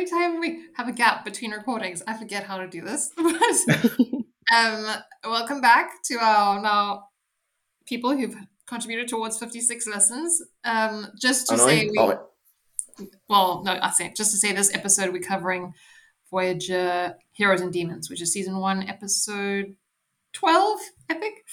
every time we have a gap between recordings, I forget how to do this. um, welcome back to our now people who've contributed towards 56 lessons. Um, just to And say, we, oh, well, no, I say just to say this episode we're covering Voyager Heroes and Demons, which is season one, episode 12, I think.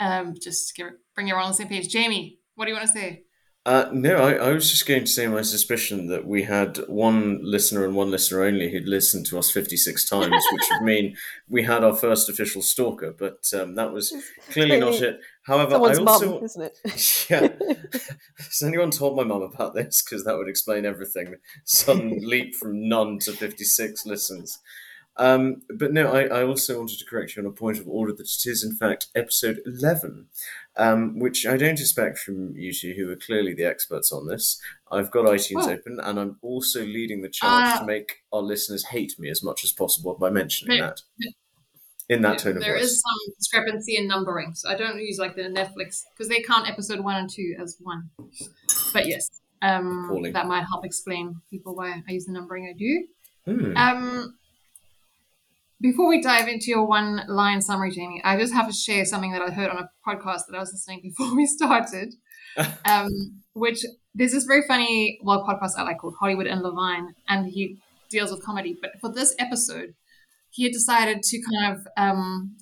Um, just to get, bring everyone on the same page. Jamie, what do you want to say? Uh, no, I, I was just going to say my suspicion that we had one listener and one listener only who'd listened to us 56 times, which would mean we had our first official stalker, but um, that was clearly not it. However, Someone's I also. mum, isn't it? Yeah. Has anyone told my mum about this? Because that would explain everything. Sudden leap from none to 56 listens. Um, but no, I, I also wanted to correct you on a point of order that it is, in fact, episode 11, um, which I don't expect from you two, who are clearly the experts on this. I've got iTunes Oh. open, and I'm also leading the charge Ah. to make our listeners hate me as much as possible by mentioning that. In that tone of there voice. is some discrepancy in numbering, so I don't use like the Netflix because they count episode one and two as one. But yes, um, that might help explain people why I use the numbering I do. Hmm. Um, before we dive into your one line summary, Jamie, I just have to share something that I heard on a podcast that I was listening before we started. um, which there's this very funny well podcast I like called Hollywood and Levine, and he deals with comedy. But for this episode, he had decided to kind of um,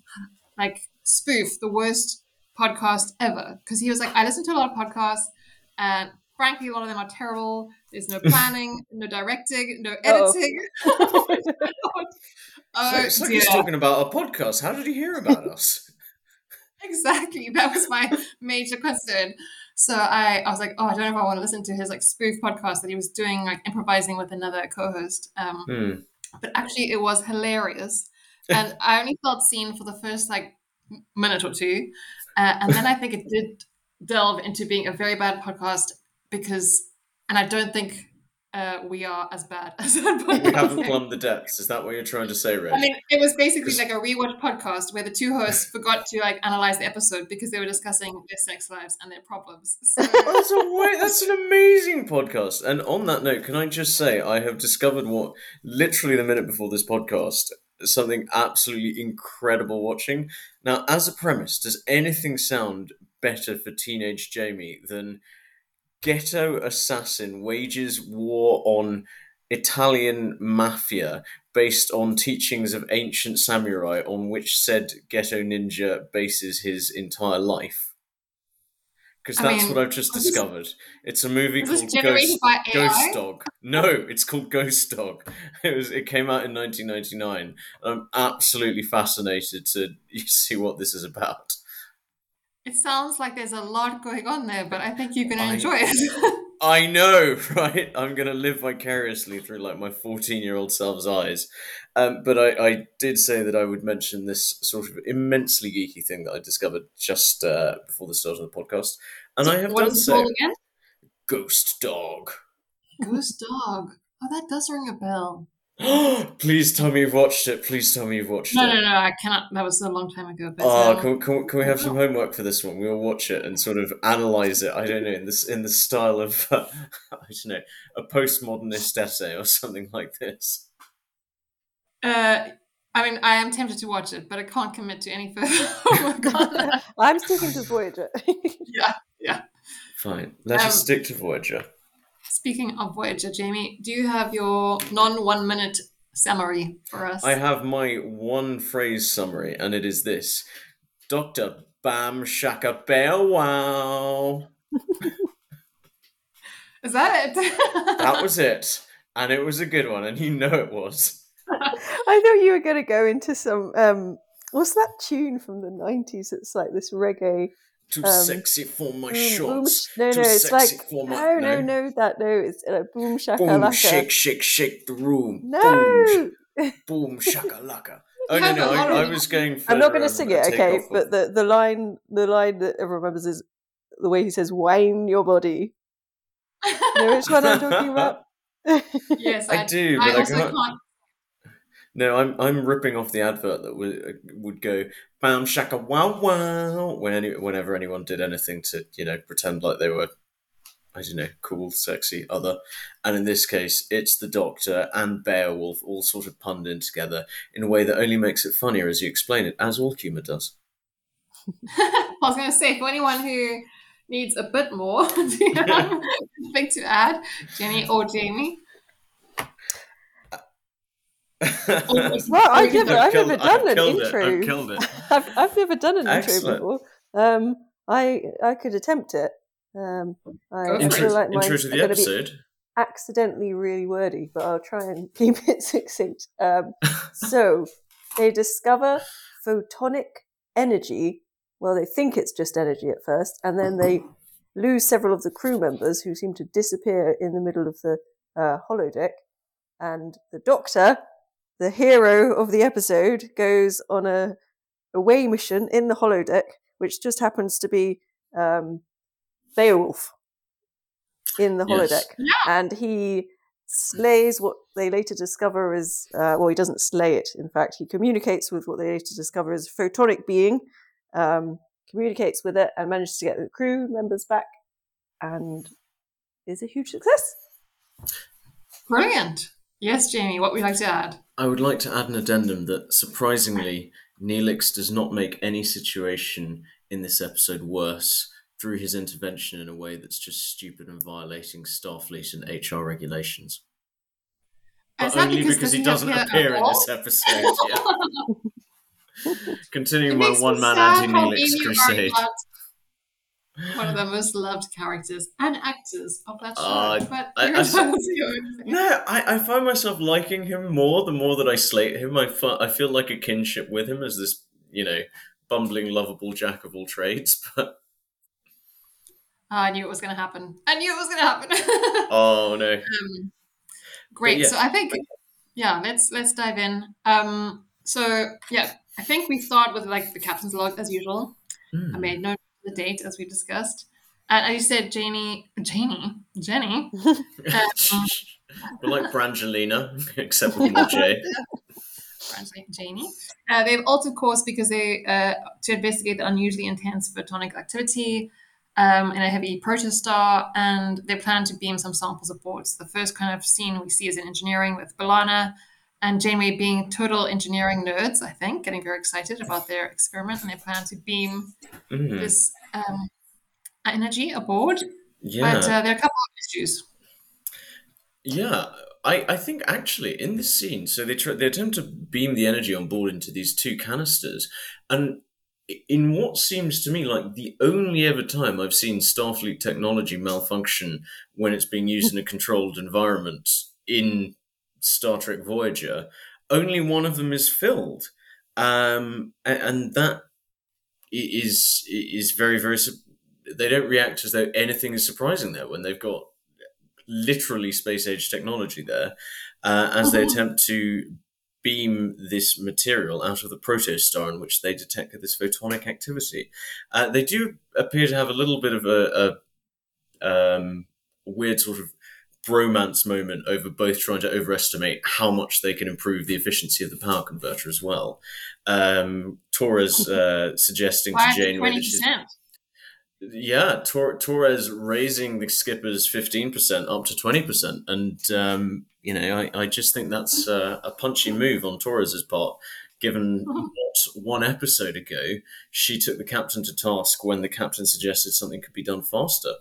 like spoof the worst podcast ever because he was like, I listen to a lot of podcasts, and frankly, a lot of them are terrible. There's no planning, no directing, no editing. oh, my Oh, so it's like dear. he's talking about a podcast. How did he hear about us? Exactly. That was my major concern. So I, I was like, oh, I don't know if I want to listen to his like spoof podcast that he was doing, like improvising with another co-host. Um, Hmm. but actually, it was hilarious, and I only felt seen for the first like minute or two, uh, and then I think it did delve into being a very bad podcast because, and I don't think uh, we are as bad as that podcast. We haven't plumbed the depths. Is that what you're trying to say, Ray? I mean, it was basically like a rewatch podcast where the two hosts forgot to like analyze the episode because they were discussing their sex lives and their problems. So, Oh, that's, a that's an amazing podcast. And on that note, can I just say I have discovered what literally the minute before this podcast something absolutely incredible watching. Now, as a premise, does anything sound better for teenage Jamie than ghetto assassin wages war on Italian mafia based on teachings of ancient samurai on which said ghetto ninja bases his entire life? Because I that's mean, what I've just this- discovered. It's a movie called Ghost. Ghost Dog. No, it's called Ghost Dog. It was. It came out in 1999. I'm absolutely fascinated to see what this is about. It sounds like there's a lot going on there, but I think you're going to I- enjoy it. I know, right? I'm gonna live vicariously through like my 14 year old self's eyes. Um, but I, I did say that I would mention this sort of immensely geeky thing that I discovered just uh, before the start of the podcast, and I have what done is it so. Ghost Dog. Ghost Dog. Oh, that does ring a bell. Please tell me you've watched it. Please tell me you've watched No, it. no, no, no, I cannot. That was a long time ago. But Oh, can, can, can we have some homework for this one? We'll watch it and sort of analyze it. I don't know in this in the style of uh, I don't know a postmodernist essay or something like this. uh, I mean, I am tempted to watch it, but I can't commit to any further homework on. I'm sticking to Voyager. Yeah, yeah. Fine, let Um, us stick to Voyager. Speaking of Voyager, Jamie, do you have your non one minute summary for us? I have my one phrase summary, and it is this: Doctor Bam Shaka Bear Wow. Is that it? That was it, and it was a good one, and you know it was. I thought you were going to go into some. Um, what's that tune from the 90s? It's like this reggae. Too Um, sexy for my boom- boom shorts. no, Too no, it's like. sexy for my No, no, no, that no. It's uh, boom shaka Boom, shake, shake, shake the room. Boom, No! sh- boom, shaka laka. Oh no, no, I, I was going for. I'm not going to um, sing it, okay? takeoff But of- the, the line the line that everyone remembers is the way he says "Wine your body." You know which one I'm talking about? yes, I do, but I I also can't- can't. No, I'm I'm ripping off the advert that would uh, would go bam shaka wow wow when any, whenever anyone did anything to you know pretend like they were I don't know, cool, sexy other. And in this case, it's the Doctor and Beowulf all sort of punned in together in a way that only makes it funnier as you explain it, as all humour does. I was going to say, for anyone who needs a bit more, do you have anything to add, Jenny or Jamie? Well, I've never, I've killed- never done an killed it, intro. I've killed it. I've, I've never done an Excellent. intro before. Um, I I could attempt it. Um, I, Go I Intro, feel like intro to the gonna be episode. accidentally really wordy, but I'll try and keep it succinct. Um, so they discover photonic energy. Well, they think it's just energy at first, and then they lose several of the crew members who seem to disappear in the middle of the uh, holodeck. And the Doctor, the hero of the episode, goes on a away mission in the holodeck, which just happens to be um, Beowulf in the Yes. holodeck, and he slays what they later discover is uh, well, he doesn't slay it. In fact, he communicates with what they later discover is a photonic being, um, communicates with it, and manages to get the crew members back, and is a huge success. Brilliant. Yes, Jamie, what would you like to add? I would like to add an addendum that surprisingly, Neelix does not make any situation in this episode worse through his intervention in a way that's just stupid and violating Starfleet and HR regulations. But only because, he doesn't doesn't appear appear in this episode. Yeah. Continuing my one man anti Neelix crusade. One of the most loved characters and actors of that show. Uh, but I- I- your. No, I, I find myself liking him more the more that I slate him. I, fi- I feel like a kinship with him as this, you know, bumbling, lovable jack of all trades. But Oh, I knew it was going to happen. I knew it was going to happen. oh no, um, great. So I think, yeah, let's let's dive in. Um, so yeah, I think we start with like the captain's log as usual. Hmm. I made note of the date as we discussed. And as you said, Janie, Janie, Jenny. Um, We're like Brangelina, except with more J. Janie. Uh, they've altered course because they uh, to investigate the unusually intense photonic activity um, in a heavy protostar, and they plan to beam some samples aboard. So the first kind of scene we see is in engineering with B'Elanna and Janeway being total engineering nerds. I think getting very excited about their experiment, and they plan to beam Mhm. this um, energy aboard. Yeah, But uh, there are a couple of issues. yeah. I, I think actually in this scene, so they try, they attempt to beam the energy on board into these two canisters, and in what seems to me like the only ever time I've seen Starfleet technology malfunction when it's being used in a controlled environment in Star Trek Voyager, only one of them is filled, um, a- and that is is very very. They don't react as though anything is surprising there when they've got literally space age technology there, uh, as they Mhm. attempt to beam this material out of the protostar in which they detected this photonic activity. Uh, they do appear to have a little bit of a, a um, weird sort of bromance moment over both trying to overestimate how much they can improve the efficiency of the power converter as well. Um, Torres uh, suggesting to Janeway that she's yeah, Tor- Torres raising the skippers fifteen percent up to twenty percent, and um, you know, I, I just think that's uh, a punchy move on Torres's part, given what one episode ago she took the captain to task when the captain suggested something could be done faster.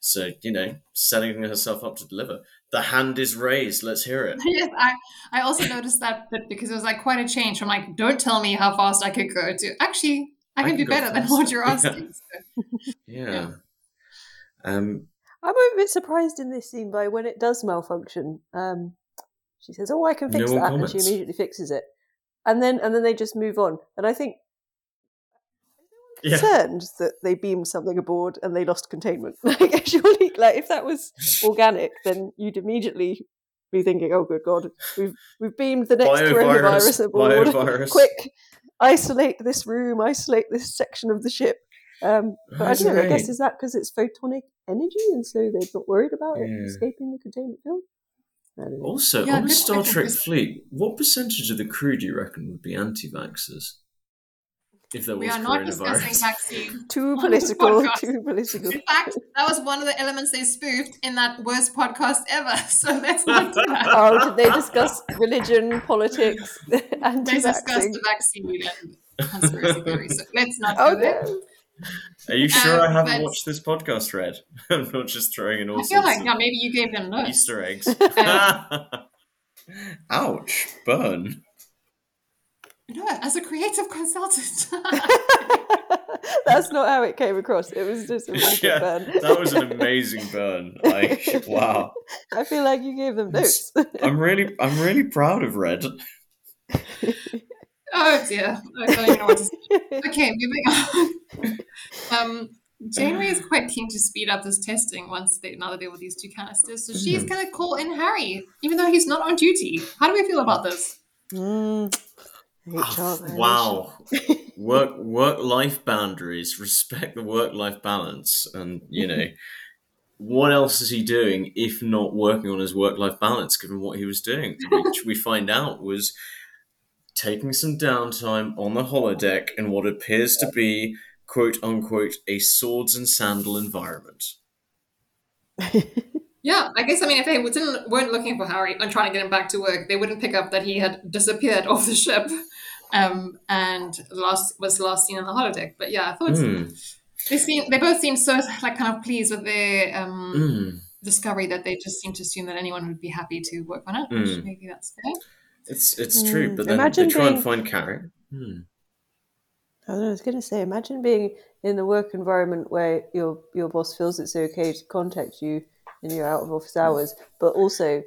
So you know, setting herself up to deliver. The hand is raised. Let's hear it. yes, I, I also noticed that bit because it was like quite a change from like, don't tell me how fast I could go to actually, I, I can, can do go better than what you're Yeah. asking. So, Yeah. Yeah. Um, I'm a bit surprised in this scene by when it does malfunction. Um, she says, "Oh, I can fix one that," and she immediately fixes it, and then and then they just move on. And I think yeah. concerned that they beamed something aboard and they lost containment. Like, surely, like if that was organic, then you'd immediately be thinking, "Oh, good God, we've we've beamed the next coronavirus aboard. biovirus. Quick, isolate this room, isolate this section of the ship." Um, but I don't know. I guess is that because it's photonic energy, and so they're not worried about it escaping the containment field. I. Also, Yeah, on a Star Trek because- fleet, what percentage of the crew do you reckon would be anti-vaxxers? if there We was are not discussing coronavirus. vaccine. Too political. Too political. In fact, that was one of the elements they spoofed in that worst podcast ever. So let's not do that. Oh, did they discuss religion, politics, They discussed anti-vaccine? the vaccine and conspiracy theories. So let's not go there. Okay. Are you sure Um, I haven't watched this podcast, Red? I'm not just throwing in all I feel like of yeah, maybe you gave them notes. Easter eggs. Um, Ouch! Burn. No, as a creative consultant. That's not how it came across. It was just a really Yeah, burn. That was an amazing burn. Like, wow. I feel like you gave them notes. I'm really, I'm really proud of Red. Oh dear, I don't even know what to say. Okay, moving on. Um, Janeway is quite keen to speed up this testing once they now that they're with these two canisters. So she's Mhm. going to call in Harry, even though he's not on duty. How do we feel about this? Mm. Oh, wow. Work, work life boundaries. Respect the work life balance, and you know. What else is he doing if not working on his work life balance, given what he was doing? Which we find out was taking some downtime on the holodeck in what appears to be, quote unquote, a swords and sandal environment. Yeah, I guess I mean if they didn't weren't looking for Harry and trying to get him back to work, they wouldn't pick up that he had disappeared off the ship, um, and last was last seen on the holodeck. But yeah, I thought Hmm. they seem they both seem so like kind of pleased with their um, Mm. discovery that they just seem to assume that anyone would be happy to work on it. Which Mm. maybe that's fair. It's it's true, Mm, but then imagine they try being- and find Carrie. Hmm. I know, I was going to say, imagine being in the work environment where your your boss feels it's okay to contact you in your out of office hours, but also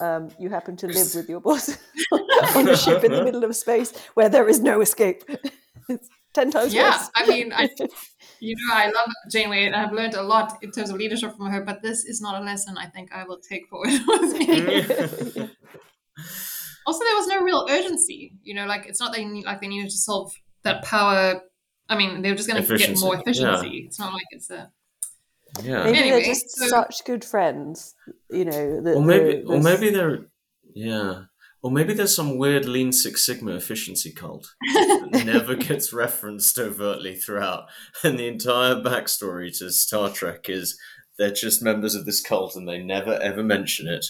um, you happen to live with your boss on a ship in the middle of space where there is no escape. it's ten times worse. Yeah, worse. I mean, I you know I love Janeway and I've learned a lot in terms of leadership from her, but this is not a lesson I think I will take forward with me. Also there was no real urgency you know like it's not they need like they needed to solve that power i mean they were just going to get Efficiency, more yeah. efficiency it's not like it's a Yeah. maybe Anyway, they're just so- such good friends, you know. That or maybe the- or maybe they're yeah. Or maybe there's some weird Lean Six Sigma efficiency cult that never gets referenced overtly throughout. And the entire backstory to Star Trek is they're just members of this cult and they never ever mention it.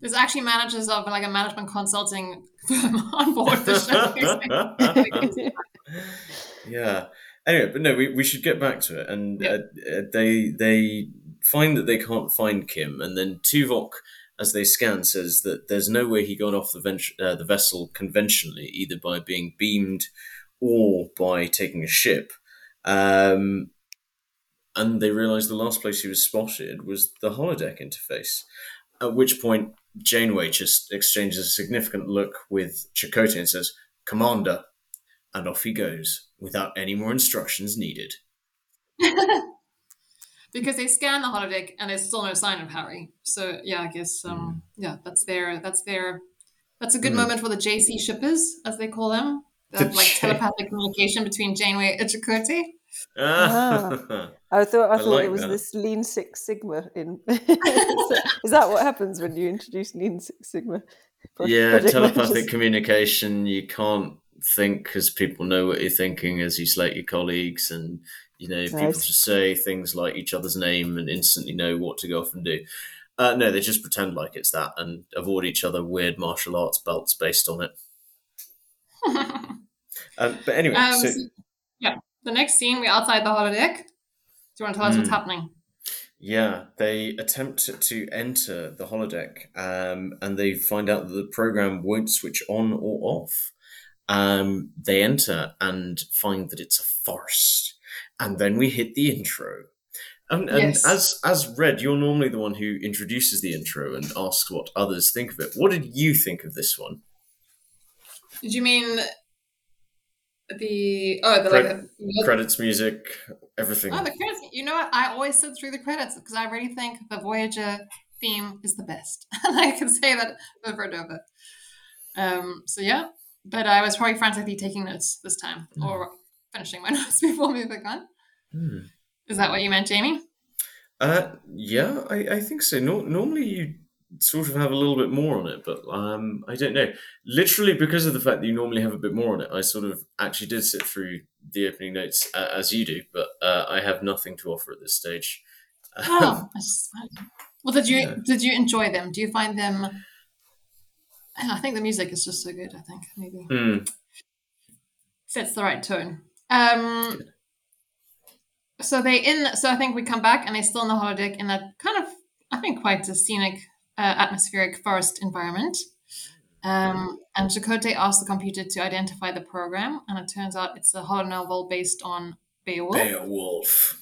There's actually managers of like a management consulting firm on board the show yeah. Anyway, but no, we, we should get back to it. And Yeah. uh, uh, they they find that they can't find Kim, and then Tuvok, as they scan, says that there's no way he got off the vent- uh, the vessel conventionally, either by being beamed or by taking a ship. Um, and they realize the last place he was spotted was the holodeck interface. At which point, Janeway just exchanges a significant look with Chakotay and says, Commander. And off he goes, without any more instructions needed. because they scan the holodeck and there's still no sign of harry so yeah i guess um yeah that's their that's their that's a good Mm. moment for the jc shippers as they call them The of like J- telepathic communication between janeway and chakotay Ah. I thought I, I thought like it was that. this Lean Six Sigma. In is that what happens when you introduce Lean Six Sigma? Pro- yeah, telepathic managers? communication. You can't think because people know what you're thinking as you slate your colleagues, and you know people Nice. just say things like each other's name and instantly know what to go off and do. Uh, no, they just pretend like it's that and award each other weird martial arts belts based on it. Um, but anyway, Um, so so- yeah. The next scene, we're outside the holodeck. Do you want to tell us what's Mm. happening? Yeah, they attempt to enter the holodeck, um, and they find out that the program won't switch on or off. Um, they enter and find that it's a forest. and then we hit the intro. And, and Yes. as as Red, you're normally the one who introduces the intro and asks what others think of it. What did you think of this one? Did you mean the oh the Cred- like the, Credits, music, everything. oh the credits? You know what? I always sit through the credits because I really think the Voyager theme is the best, and I can say that over and over. Um. So yeah, but I was probably frantically taking notes this time, Mm. or finishing my notes before moving on. Hmm. Is that what you meant, Jamie? Uh, yeah, I, I think so. No, normally you sort of have a little bit more on it, but um, I don't know. Literally, because of the fact that you normally have a bit more on it, I sort of actually did sit through the opening notes uh, as you do, but uh, I have nothing to offer at this stage. Oh, well, did you Yeah. did you enjoy them? Do you find them? I think the music is just so good. I think maybe Hmm. sets the right tone. Um, so they in. So I think we come back and they still in the holodeck in that kind of I think quite a scenic, uh, atmospheric forest environment. Um, and Chakotay asked the computer to identify the program, and it turns out it's a holonovel based on Beowulf. Beowulf.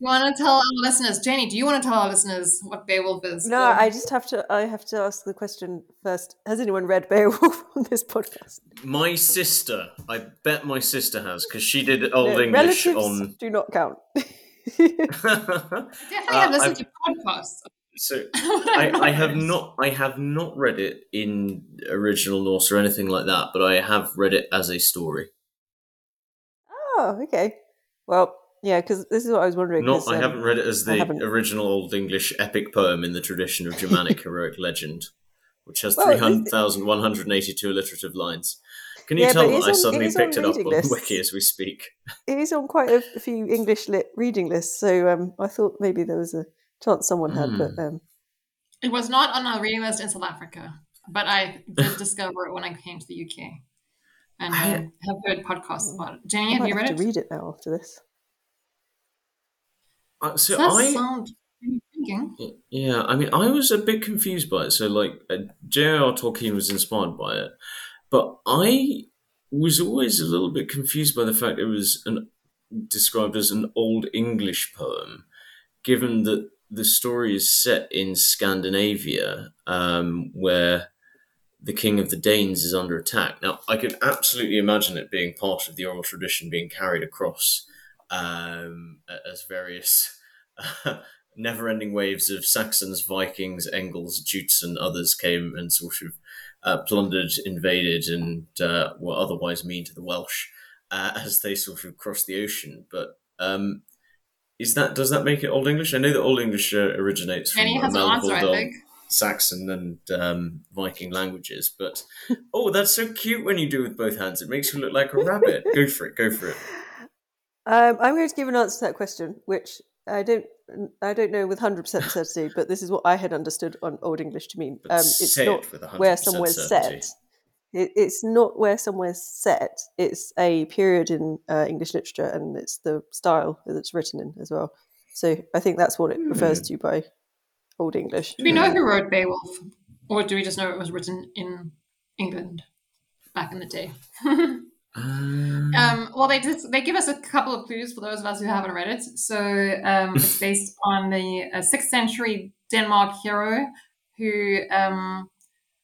You want to tell our listeners, Janie? Do you want to tell our listeners what Beowulf is? No, Or- I just have to. I have to ask the question first. Has anyone read Beowulf on this podcast? My sister, I bet my sister has, because she did Old No, English on. do not count. definitely Uh, have listened I've- to podcasts. So I, I have not I have not read it in original Norse or anything like that, but I have read it as a story. oh, okay. Well, yeah, because this is what I was wondering. Not 'cause, I um, haven't read it as the original Old English epic poem in the tradition of Germanic heroic legend, which has Well, three this- hundred thousand one hundred and eighty-two alliterative lines. Can you Yeah, tell that I on- suddenly picked it up reading on. Wiki as we speak? It is on quite a, a few English lit reading lists, so um, I thought maybe there was a chance someone had, but Hmm. um, It was not on our reading list in South Africa, but I did discover it when I came to the UK and I- have heard podcasts about it. Jenny, have might you have read to it? read it now after this. Uh, so Does I sound thinking. Yeah, I mean, I was a bit confused by it. So, like, uh, J.R.R. Tolkien was inspired by it, but I was always a little bit confused by the fact it was an, described as an Old English poem, given that the story is set in Scandinavia, um, where the king of the Danes is under attack. Now, I could absolutely imagine it being part of the oral tradition being carried across um, as various never-ending waves of Saxons, Vikings, Angles, Jutes, and others came and sort of uh, plundered, invaded, and uh, were otherwise mean to the Welsh uh, as they sort of crossed the ocean. But um, is that does that make it Old English? I know that Old English uh, originates from Jenny has an answer, I think. Saxon and um, Viking languages. But oh, that's so cute when you do it with both hands. It makes you look like a rabbit. go for it. Go for it. Um, I'm going to give an answer to that question, which I don't, I don't know with hundred percent certainty, but this is what I had understood on Old English to mean. Um, it's not it with where somewhere's certainty. set. It, it's not where somewhere's set. It's a period in uh, English literature, and it's the style that it's written in as well. So I think that's what it refers Hmm. to by Old English. Do we know who wrote Beowulf? Or do we just know it was written in England back in the day? Um, Um, well, they did, they give us a couple of clues for those of us who haven't read it. So um, it's based on the uh, sixth century Denmark hero who um,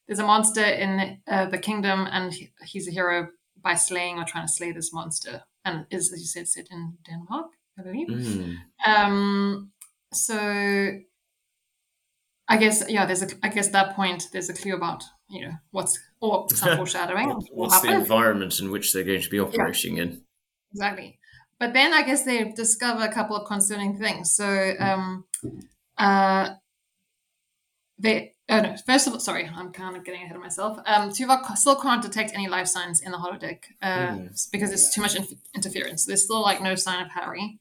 there's a monster in uh, the kingdom, and he- he's a hero by slaying or trying to slay this monster, and is as you said set in Denmark, I believe. mm. Um, so I guess yeah, there's a I guess that point there's a clue about you know what's or some foreshadowing. What's the environment in which they're going to be operating in? Exactly. But then I guess they discover a couple of concerning things. So, um, uh, they, oh no, first of all, sorry, I'm kind of getting ahead of myself. Um, Tuvok still can't detect any life signs in the holodeck uh, Mm. because there's too much inf- interference. There's still like no sign of Harry.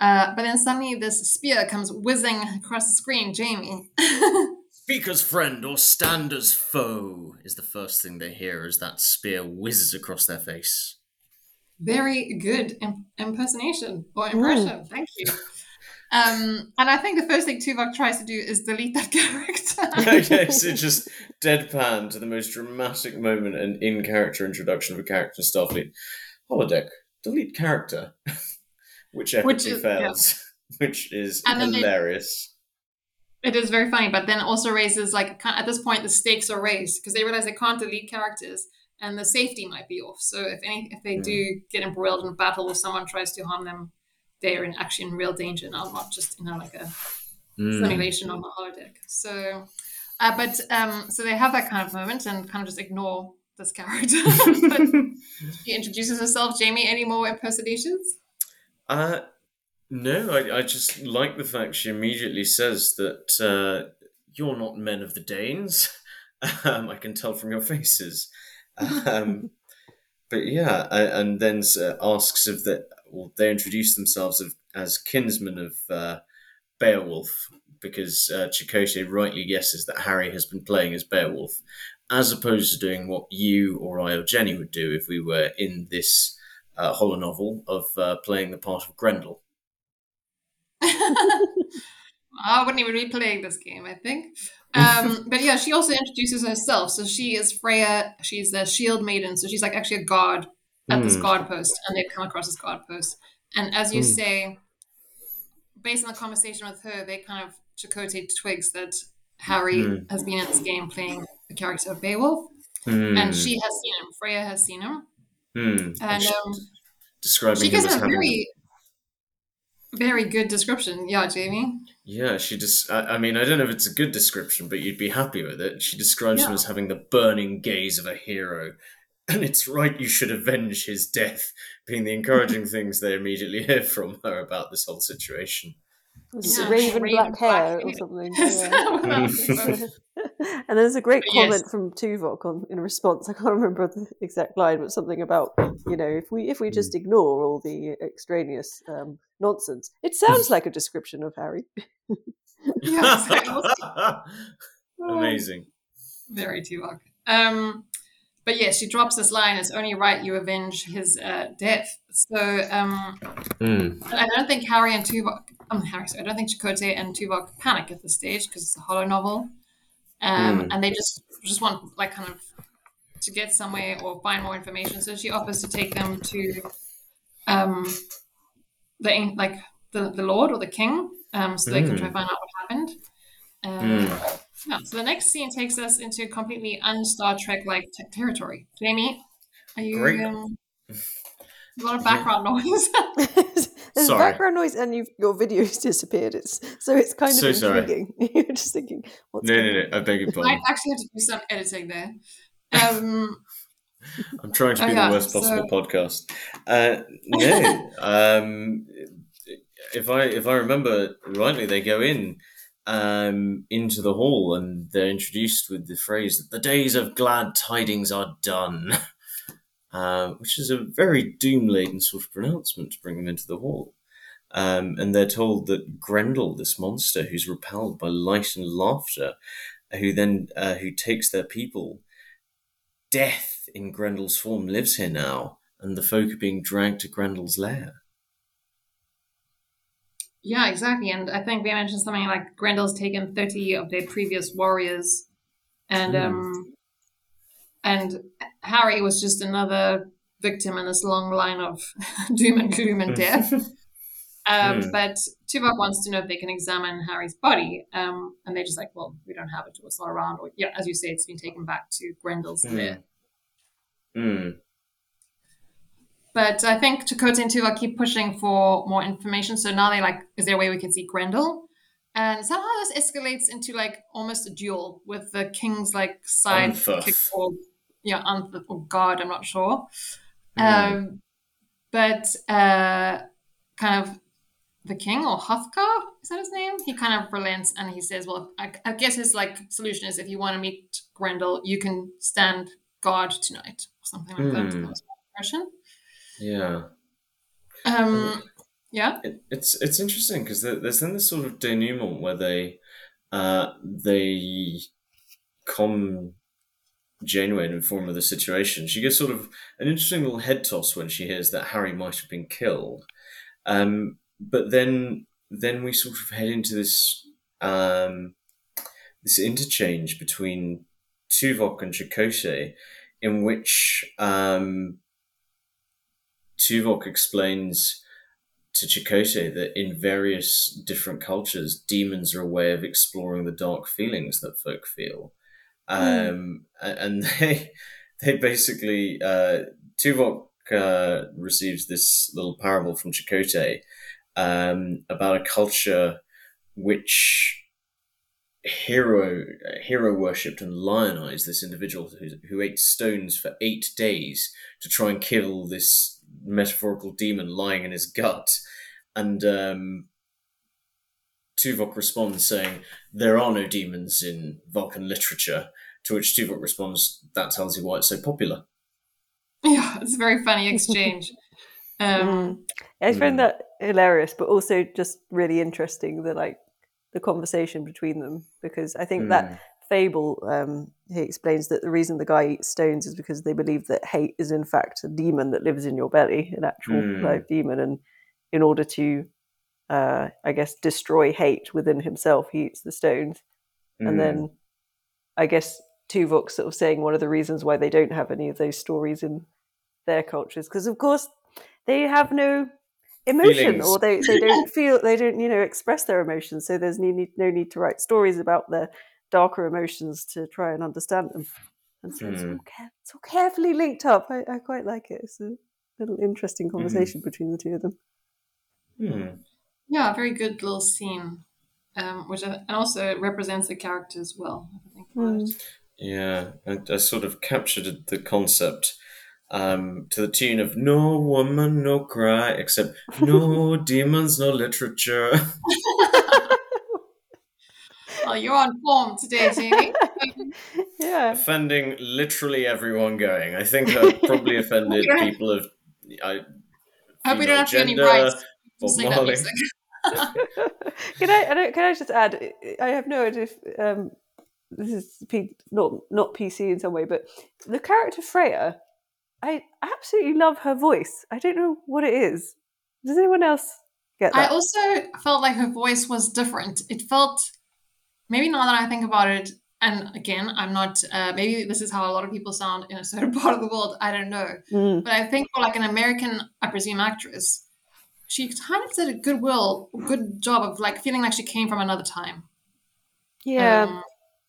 Uh, but then suddenly this spear comes whizzing across the screen, Jamie. Speak as friend or stand as foe is the first thing they hear as that spear whizzes across their face. Very good im- impersonation or impression. Thank you. Um, and I think the first thing Tuvok tries to do is delete that character. okay, so just deadpan to the most dramatic moment and in character introduction of a character in Starfleet. Holodeck, delete character. which epically Which is- yeah. fails. Which is And hilarious. It is very funny, but then also raises like at this point the stakes are raised because they realize they can't delete characters and the safety might be off. So if any if they do get embroiled in a battle or someone tries to harm them, they are in actually in real danger now, not just in know like a Mm. simulation on the holodeck. So, uh, but um, so they have that kind of moment and kind of just ignore this character. but he introduces herself. Jamie, any more impersonations? Uh, no, I, I just like the fact she immediately says that uh, you're not men of the Danes. Um, I can tell from your faces. Um, but yeah, and then uh, asks if that. Well, they introduce themselves as kinsmen of uh, Beowulf because uh, Chakotay rightly guesses that Harry has been playing as Beowulf, as opposed to doing what you or I or Jenny would do if we were in this uh, holonovel of uh, playing the part of Grendel. I wouldn't even be playing this game, I think. Um, but yeah, she also introduces herself. So she is Freya. She's a shield maiden. So she's like actually a god at mm. this hmm. guard post, and they've come across this guard post. And as you mm. say, based on the conversation with her, they kind of Chakotay twigs that Harry mm. has been in this game playing the character of Beowulf, and she has seen him. Freya has seen him, and, and um, describing she gives him a very very good description. Yeah, Jamie. Yeah, she just, I, I, mean, I don't know if it's a good description, but you'd be happy with it. She describes yeah. him as having the burning gaze of a hero. And it's right you should avenge his death, being the encouraging things they immediately hear from her about this whole situation. Yeah, raven, raven black, black hair or something. Yeah. and there's a great comment yes. from Tuvok on in response. I can't remember the exact line, but something about you know if we if we just hmm. ignore all the extraneous um, nonsense, it sounds like a description of Harry. Amazing. Very Tuvok. Um, but yes, she drops this line: "It's only right you avenge his uh, death." So um, mm. I don't think Harry and Tuvok. Um, Harry, sorry, I don't think Chakotay and Tuvok panic at this stage because it's a holonovel um, mm. and they just just want like kind of to get somewhere or find more information. So she offers to take them to um, the like the, the Lord or the King, um, so they mm. can try to find out what happened. Um, mm. Yeah, so the next scene takes us into completely un-Star Trek like t- territory. Jamie, are you? Um, a lot of background noise. There's sorry. background noise, and your video's disappeared. It's so it's kind of so intriguing. You're just thinking, what's no, no, no. I beg your pardon. I actually have to do some editing there. Um, I'm trying to be oh, yeah, the worst possible so... podcast. Uh, no, um, if I if I remember rightly, they go in um, into the hall and they're introduced with the phrase that the days of glad tidings are done. Um, which is a very doom laden sort of pronouncement to bring them into the hall. Um, and they're told that Grendel, this monster who's repelled by light and laughter, who then uh, who takes their people, death in Grendel's form lives here now, and the folk are being dragged to Grendel's lair. Yeah, exactly. And I think they mentioned something like Grendel's taken 30 of their previous warriors. And mm. um, and Harry was just another victim in this long line of doom and gloom and death. Um, mm. But Tuvok wants to know if they can examine Harry's body, um, and they're just like, "Well, we don't have it, it's not around." Or yeah, as you say, it's been taken back to Grendel's lair. Mm. But I think to Chakotay and Tuvok keep pushing for more information. So now they like, is there a way we can see Grendel? And somehow this escalates into like almost a duel with the king's like side kick or yeah, Unferth or God, I'm not sure. Mm. Um, but uh, kind of the king or Hrothgar, is that his name? He kind of relents and he says, "Well, I, I guess his like solution is if you want to meet Grendel, you can stand guard tonight or something like mm. that." Hmm. That Yeah. Um. Yeah. It, it's it's interesting because there's then this sort of denouement where they uh they come genuine informed of the situation. She gets sort of an interesting little head toss when she hears that Harry might have been killed. Um, but then then we sort of head into this um, this interchange between Tuvok and Chakotay, in which um, Tuvok explains to Chakotay that in various different cultures, demons are a way of exploring the dark feelings that folk feel. Hmm. um, and they they basically uh, Tuvok uh, receives this little parable from Chakotay um, about a culture which hero hero worshipped and lionized this individual who, who ate stones for eight days to try and kill this metaphorical demon lying in his gut and um, Tuvok responds saying, There are no demons in Vulcan literature. To which Tuvok responds, That tells you why it's so popular. Yeah, it's a very funny exchange. um, Mm. I Mm. find that hilarious, but also just really interesting the like the conversation between them because I think Mm. that fable um, he explains that the reason the guy eats stones is because they believe that hate is in fact a demon that lives in your belly, an actual Mm. live demon, and in order to uh, I guess destroy hate within himself, he eats the stones, Mm. and then I guess Tuvok sort of saying one of the reasons why they don't have any of those stories in their cultures because of course they have no emotion Feelings. or they, they don't feel they don't you know express their emotions so there's no need, no need to write stories about their darker emotions to try and understand them and so it's, all Hmm. care- it's all carefully linked up I, I quite like it it's a little interesting conversation between the two of them Hmm. yeah, very good little scene, um, which I, and also represents the characters well. I think about it. Yeah, I, I sort of captured the concept um, to the tune of "No woman, no cry," except "No demons, no literature." Well, you're on form today, Jamie. Yeah offending literally everyone going. I think I've probably offended don't have- people of I I hope we don't female have to do any gender, rights. Bob Just sing that Marley. music. can I, I don't, can I just add? I have no idea if um, this is P, not not PC in some way, but the character Freya, I absolutely love her voice. I don't know what it is. Does anyone else get I also felt like her voice was different. It felt maybe now that I think about it, and again, I'm not. Uh, maybe this is how a lot of people sound in a certain part of the world. I don't know, Mm. but I think for like an American, I presume actress, she kind of did a good will, good job of like feeling like she came from another time. Yeah, Um,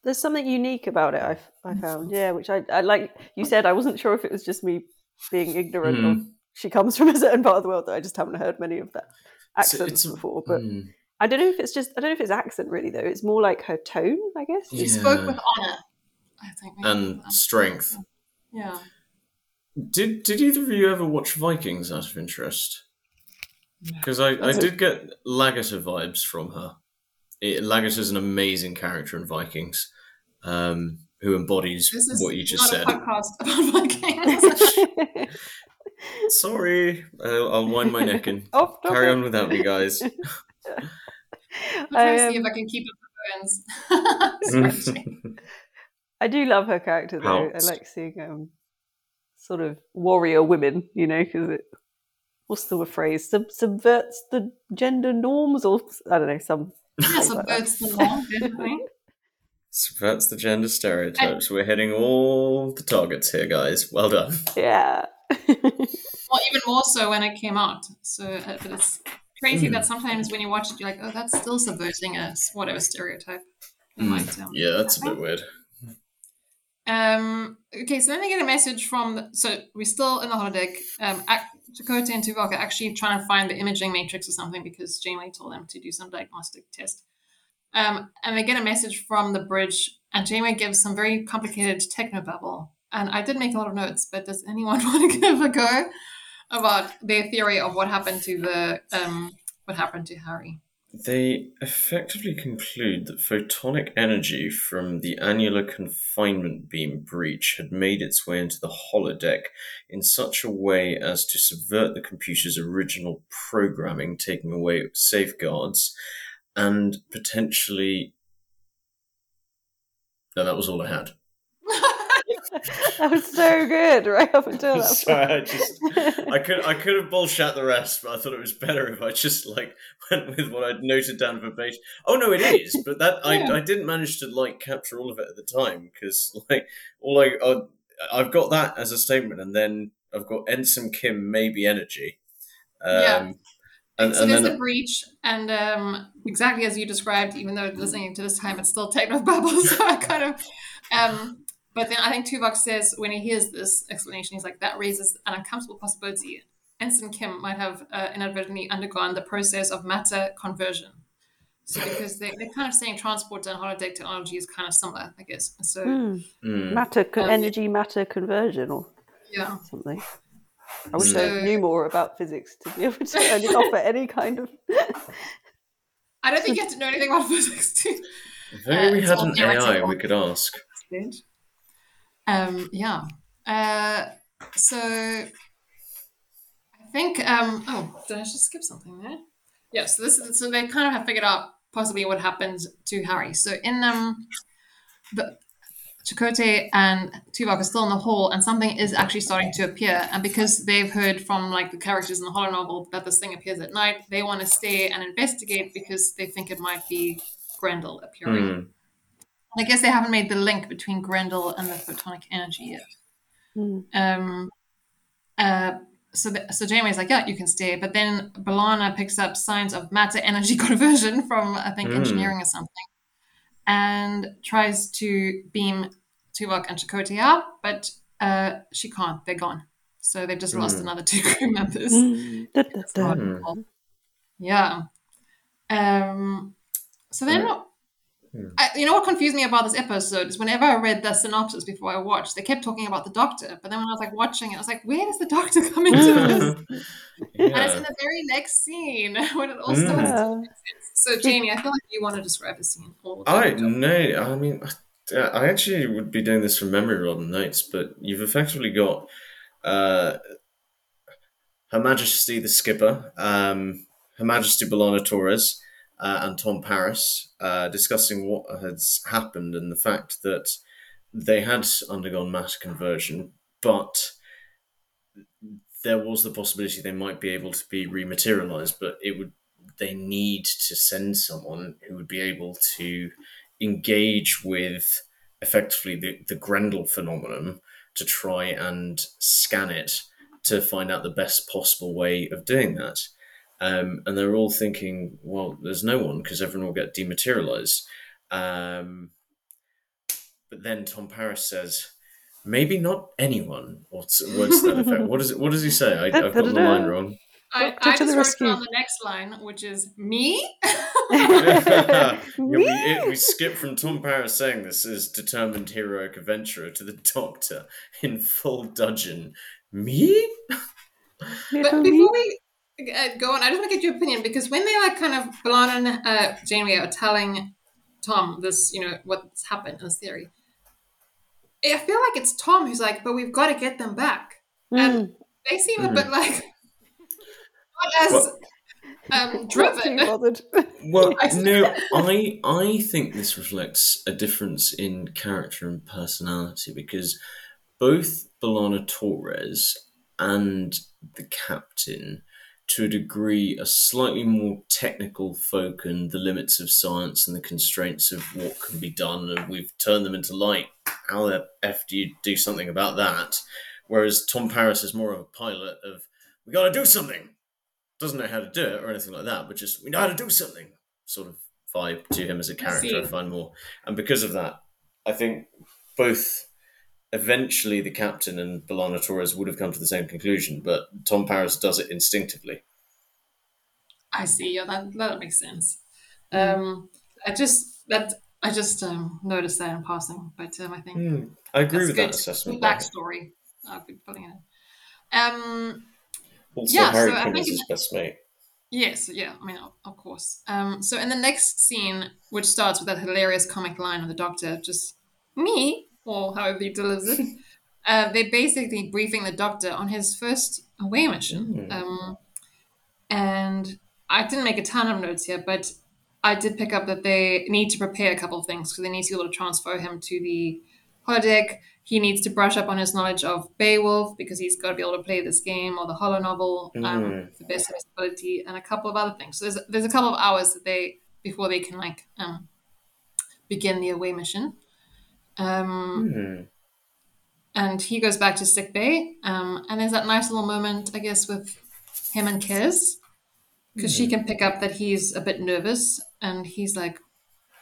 there's something unique about it. I, I found, yeah, which I, I like. You said I wasn't sure if it was just me being ignorant Mm. of she comes from a certain part of the world that I just haven't heard many of that accents it's a- before. But Hmm. I don't know if it's just I don't know if it's accent really though. It's more like her tone, I guess. she Yeah. spoke with honor. I think. and strength. yeah. Did Did either of you ever watch Vikings out of interest? Because I, I That's a- did get Lagertha vibes from her. It, Lagertha is an amazing character in Vikings, um, who embodies This is what you just not said. a podcast about Vikings. Sorry, I'll, I'll wind my neck and Off carry on without me, guys. I'm trying to see Um, if I can keep up the burns. Sorry. I do love her character though. Helps. I like seeing um, sort of warrior women, you know, because it what's the phrase Sub- subverts the gender norms, or I don't know some. yeah, phrase like that. subverts the norm. Subverts the gender stereotypes. We're hitting all the targets here, guys. Well done. Yeah. Well, even more so when it came out. So, uh, but it's crazy Hmm. that sometimes when you watch it, you're like, oh, that's still subverting a whatever stereotype. Might, um, Yeah, that's a bit weird. Um, okay, so then they get a message from. The, so we're still in the holodeck. Um, Chakotay and Tuvok are actually trying to find the imaging matrix or something because Janeway told them to do some diagnostic test. Um, and they get a message from the bridge, and Janeway gives some very complicated technobabble. And I did make a lot of notes, but does anyone want to give a go about their theory of what happened to the um, what happened to Harry? They effectively conclude that photonic energy from the annular confinement beam breach had made its way into the holodeck in such a way as to subvert the computer's original programming, taking away safeguards, and potentially. No, that was all I had. that was so good, right up until that. Sorry, I point. just- I could I could have bullshit the rest, but I thought it was better if I just like went with what I'd noted down verbatim. Oh no, it is, but that Yeah. I, I didn't manage to like capture all of it at the time because like all I uh, I've got that as a statement, and then I've got Ensign Kim maybe energy. Um, Yeah. and, so and there's then a breach, and um, exactly as you described, even though listening to this time, it's still techno bubbles. So I kind of, um, but then I think Tuvok says when he hears this explanation, he's like, that raises an uncomfortable possibility. Ensign Kim might have uh, inadvertently undergone the process of matter conversion. So because they, they're kind of saying transport and holodeck technology is kind of similar, I guess. So Hmm. Mm. Matter, co- Um, energy matter conversion, or yeah, something. I wish So- I knew more about physics to be able to only offer any kind of. I don't think you have to know anything about physics to. If only Uh, we had an AI we could ask. stage. Um, yeah. Uh, so I think. Um, oh, did I just skip something there? Yeah. So this. So they kind of have figured out possibly what happened to Harry. So in um, the Chakotay and Tuvok are still in the hall, and something is actually starting to appear. And because they've heard from like the characters in the holonovel that this thing appears at night, they want to stay and investigate because they think it might be Grendel appearing. Hmm. I guess they haven't made the link between Grendel and the photonic energy yet. Hmm. Um, uh, so, the, so Janeway's like, yeah, you can stay. But then B'Elanna picks up signs of matter energy conversion from, I think, Mm. engineering or something, and tries to beam Tuvok and Chakotay out, but uh, she can't. They're gone. So they've just lost Mm. another two crew members. Mm. Da, da, da. Hmm. Yeah. Um, so then, Hmm. I, you know what confused me about this episode is whenever I read the synopsis before I watched, they kept talking about the doctor. But then when I was like watching it, I was like, where does the doctor come into this? And it's in the very next scene when it all starts Mm. to make sense. So, Jamie, I feel like you want to describe the scene. All I no, I mean, I actually would be doing this from memory rather than notes, but you've effectively got uh, Her Majesty the Skipper, um, Her Majesty B'Elanna Torres, uh, and Tom Paris uh, discussing what has happened and the fact that they had undergone mass conversion, but there was the possibility they might be able to be rematerialized, but it would they need to send someone who would be able to engage with effectively the, the Grendel phenomenon to try and scan it to find out the best possible way of doing that. Um, and they're all thinking, well, there's no one because everyone will get dematerialized. Um, but then Tom Paris says, maybe not anyone, or s- words to that effect. What, is it, what does he say? I, I've got the line wrong. I, Doctor I just the wrote rescue. down the next line, which is me. yeah, we, it, we skip from Tom Paris saying this as determined heroic adventurer to the Doctor in full dudgeon. Me? But before we go on, I just want to get your opinion because when they like kind of B'Elanna and uh, Janeway are telling Tom this, you know, what's happened in this theory, I feel like it's Tom who's like, "But we've got to get them back." And Mm. they seem a Mhm. bit like not as Well- um, driven. bothered. Well, no, I I think this reflects a difference in character and personality because both B'Elanna Torres and the captain, to a degree, a slightly more technical folk and the limits of science and the constraints of what can be done, and we've turned them into light. How the f do you do something about that? Whereas Tom Paris is more of a pilot of we got to do something doesn't know how to do it or anything like that, but just we know how to do something sort of vibe to him as a character. I see. find more, and because of that, I think both eventually the captain and B'Elanna Torres would have come to the same conclusion, but Tom Paris does it instinctively. I see. Yeah, that that makes sense. Um, I just that I just um, noticed that in passing, but um, I think I agree that's with good. that assessment. Backstory. I'll be putting it. in. Um, Also, Yeah, Harry so I think is his best mate. Yes, yeah, I mean, of- of course. Um, so in the next scene, which starts with that hilarious comic line of the doctor, just me, or however he delivers it, uh, they're basically briefing the doctor on his first away mission. Mm. Um, and I didn't make a ton of notes here, but I did pick up that they need to prepare a couple of things because they need to be able to transfer him to the holodeck. He needs to brush up on his knowledge of Beowulf because he's got to be able to play this game or the holonovel um, Mm. the best of his ability, and a couple of other things. So there's there's a couple of hours that they before they can like um, begin the away mission. Um, Hmm. and he goes back to sick bay. Um, and there's that nice little moment, I guess, with him and Kes, because she can pick up that he's a bit nervous, and he's like,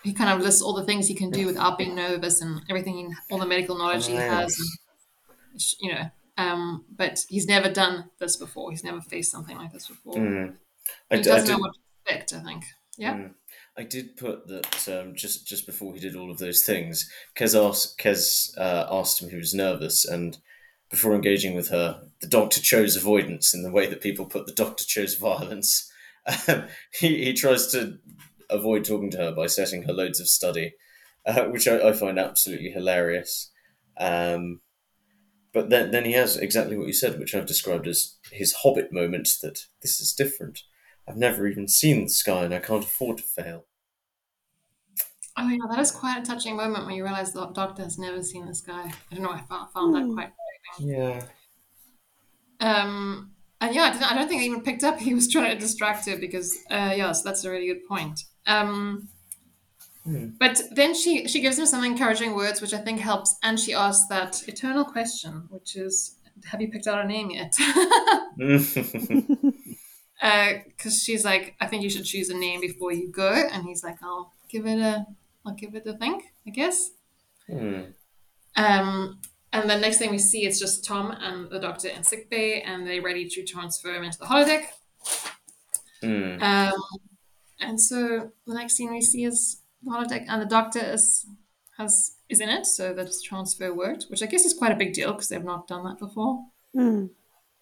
he kind of lists all the things he can do without being nervous and everything, all the medical knowledge he has, and, you know. Um, but he's never done this before. He's never faced something like this before. Hmm. I, He doesn't did, know what to expect. I think. Yeah. Mm. I did put that um, just just before he did all of those things, Kes asked Kes uh, asked him he was nervous, and before engaging with her, the doctor chose avoidance in the way that people put the doctor chose violence. Um, he he tries to avoid talking to her by setting her loads of study, uh, which I, I, find absolutely hilarious. Um, but then, then he has exactly what you said, which I've described as his hobbit moment that this is different. I've never even seen the sky and I can't afford to fail. Oh yeah, that is quite a touching moment when you realize the doctor has never seen this guy. I don't know. I found, found that hmm. quite. Yeah. Um, and yeah, I, I, don't think I even picked up he was trying to distract her because, uh, yes, that's a really good point. Um, hmm. But then she she gives him some encouraging words, which I think helps, and she asks that eternal question, which is, "Have you picked out a name yet?" Because uh, she's like, "I think you should choose a name before you go," and he's like, "I'll give it a I'll give it a think, I guess. Hmm. Um, and the next thing we see is just Tom and the doctor in sick bay, and they're ready to transfer him into the holodeck. Hmm. Um, and so the next scene we see is the holodeck, and the doctor is has is in it, so that this transfer worked, which I guess is quite a big deal because they've not done that before. Mm.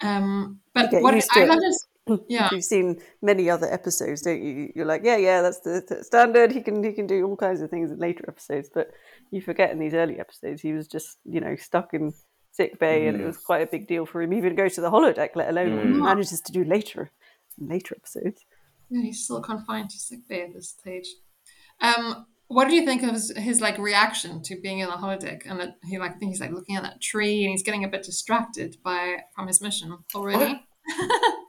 Um, but what I love is yeah. You've seen many other episodes don't you? You're like yeah yeah that's the, the, standard. He can he can do all kinds of things in later episodes but you forget in these early episodes he was just you know stuck in sick bay mm. and it mm. was quite a big deal for him. Even to go to the holodeck let alone mm. what he manages to do later later episodes. Yeah he's still confined to sick bay at this stage. Um what do you think of his, his, like reaction to being in the holodeck? And that he like I think he's like looking at that tree and he's getting a bit distracted by from his mission already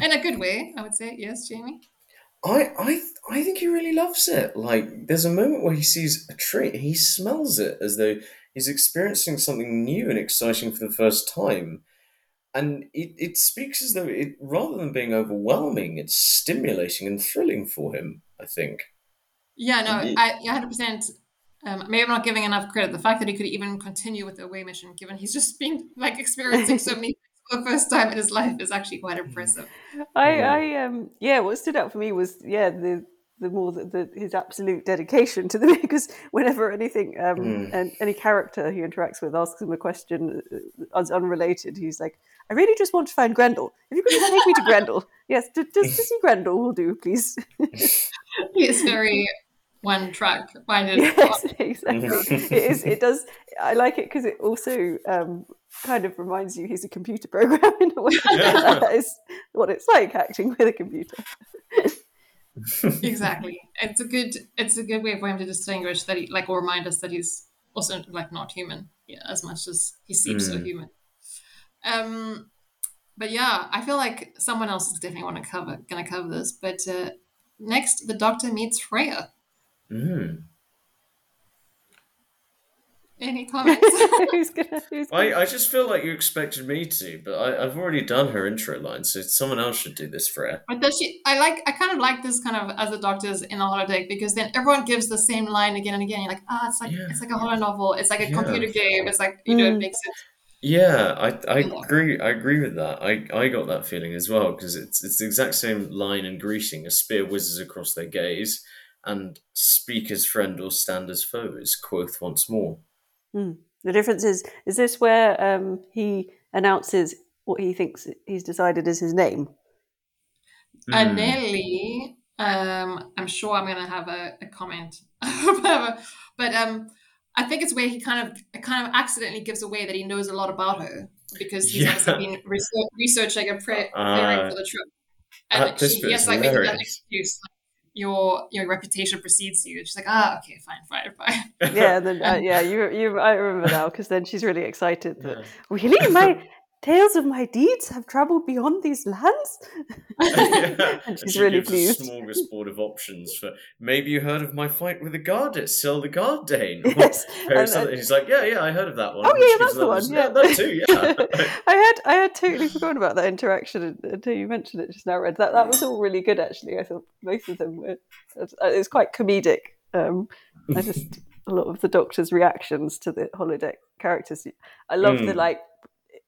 in a good way, I would say. Yes, Jamie. I I I think he really loves it. Like there's a moment where he sees a tree, he smells it as though he's experiencing something new and exciting for the first time. And it, it speaks as though it rather than being overwhelming, it's stimulating and thrilling for him, I think. Yeah, no, I 100% um, maybe I'm not giving enough credit. The fact that he could even continue with the away mission, given he's just been like experiencing so many the first time in his life is actually quite impressive. I, yeah. I, um, yeah, what stood out for me was, yeah, the the more the, the his absolute dedication to the because whenever anything, um, mm. and any character he interacts with asks him a question as uh, unrelated, he's like, "I really just want to find Grendel. If you could just take me to Grendel, yes, just to see Grendel will do, please." he is very one track minded. Yes, exactly. it is. It does. I like it because it also um, kind of reminds you he's a computer program in a way. Yeah. that is what it's like acting with a computer. exactly. It's a good. It's a good way for him to distinguish that he like or remind us that he's also like not human. Yeah, as much as he seems mm. so human. Um, but yeah, I feel like someone else is definitely want to cover gonna cover this. But uh, next, the Doctor meets Freya. Mm. Any comments? who's gonna, who's I, I just feel like you expected me to, but I, I've already done her intro line, so someone else should do this for her. But does she? I like. I kind of like this kind of as the doctors in a holodeck because then everyone gives the same line again and again. You're like, ah, oh, it's like yeah. it's like a horror novel. It's like a yeah. computer game. It's like you know, mm. it makes it. Yeah, I, I agree. I agree with that. I, I got that feeling as well because it's it's the exact same line and greeting. A spear whizzes across their gaze, and speak as friend or stand as foe is quoth once more. Mm. The difference is is this where um, he announces what he thinks he's decided is his name? Mm. Uh, Nelly, um, I'm sure I'm going to have a, a comment, but um, I think it's where he kind of kind of accidentally gives away that he knows a lot about her because he's yeah. obviously been research, researching a pre- uh, for the trip, and she, he has like making that excuse. Like, your your reputation precedes you. she's like, ah, okay, fine, fine, fine. Yeah, then uh, yeah, you you I remember now because then she's really excited that yeah. really my tales of my deeds have travelled beyond these lands. yeah. and she's really pleased. A smorgasbord of options for maybe you heard of my fight with the guard at Sel the Guardian. Yes, and, and, he's like, yeah, yeah, I heard of that one. Oh yeah, that's the one. Yeah, that too. Yeah, I had I had totally forgotten about that interaction until you mentioned it just now. Red, that that was all really good actually. I thought both of them were. It was quite comedic. Um, I just a lot of the Doctor's reactions to the holodeck characters. I love mm. the like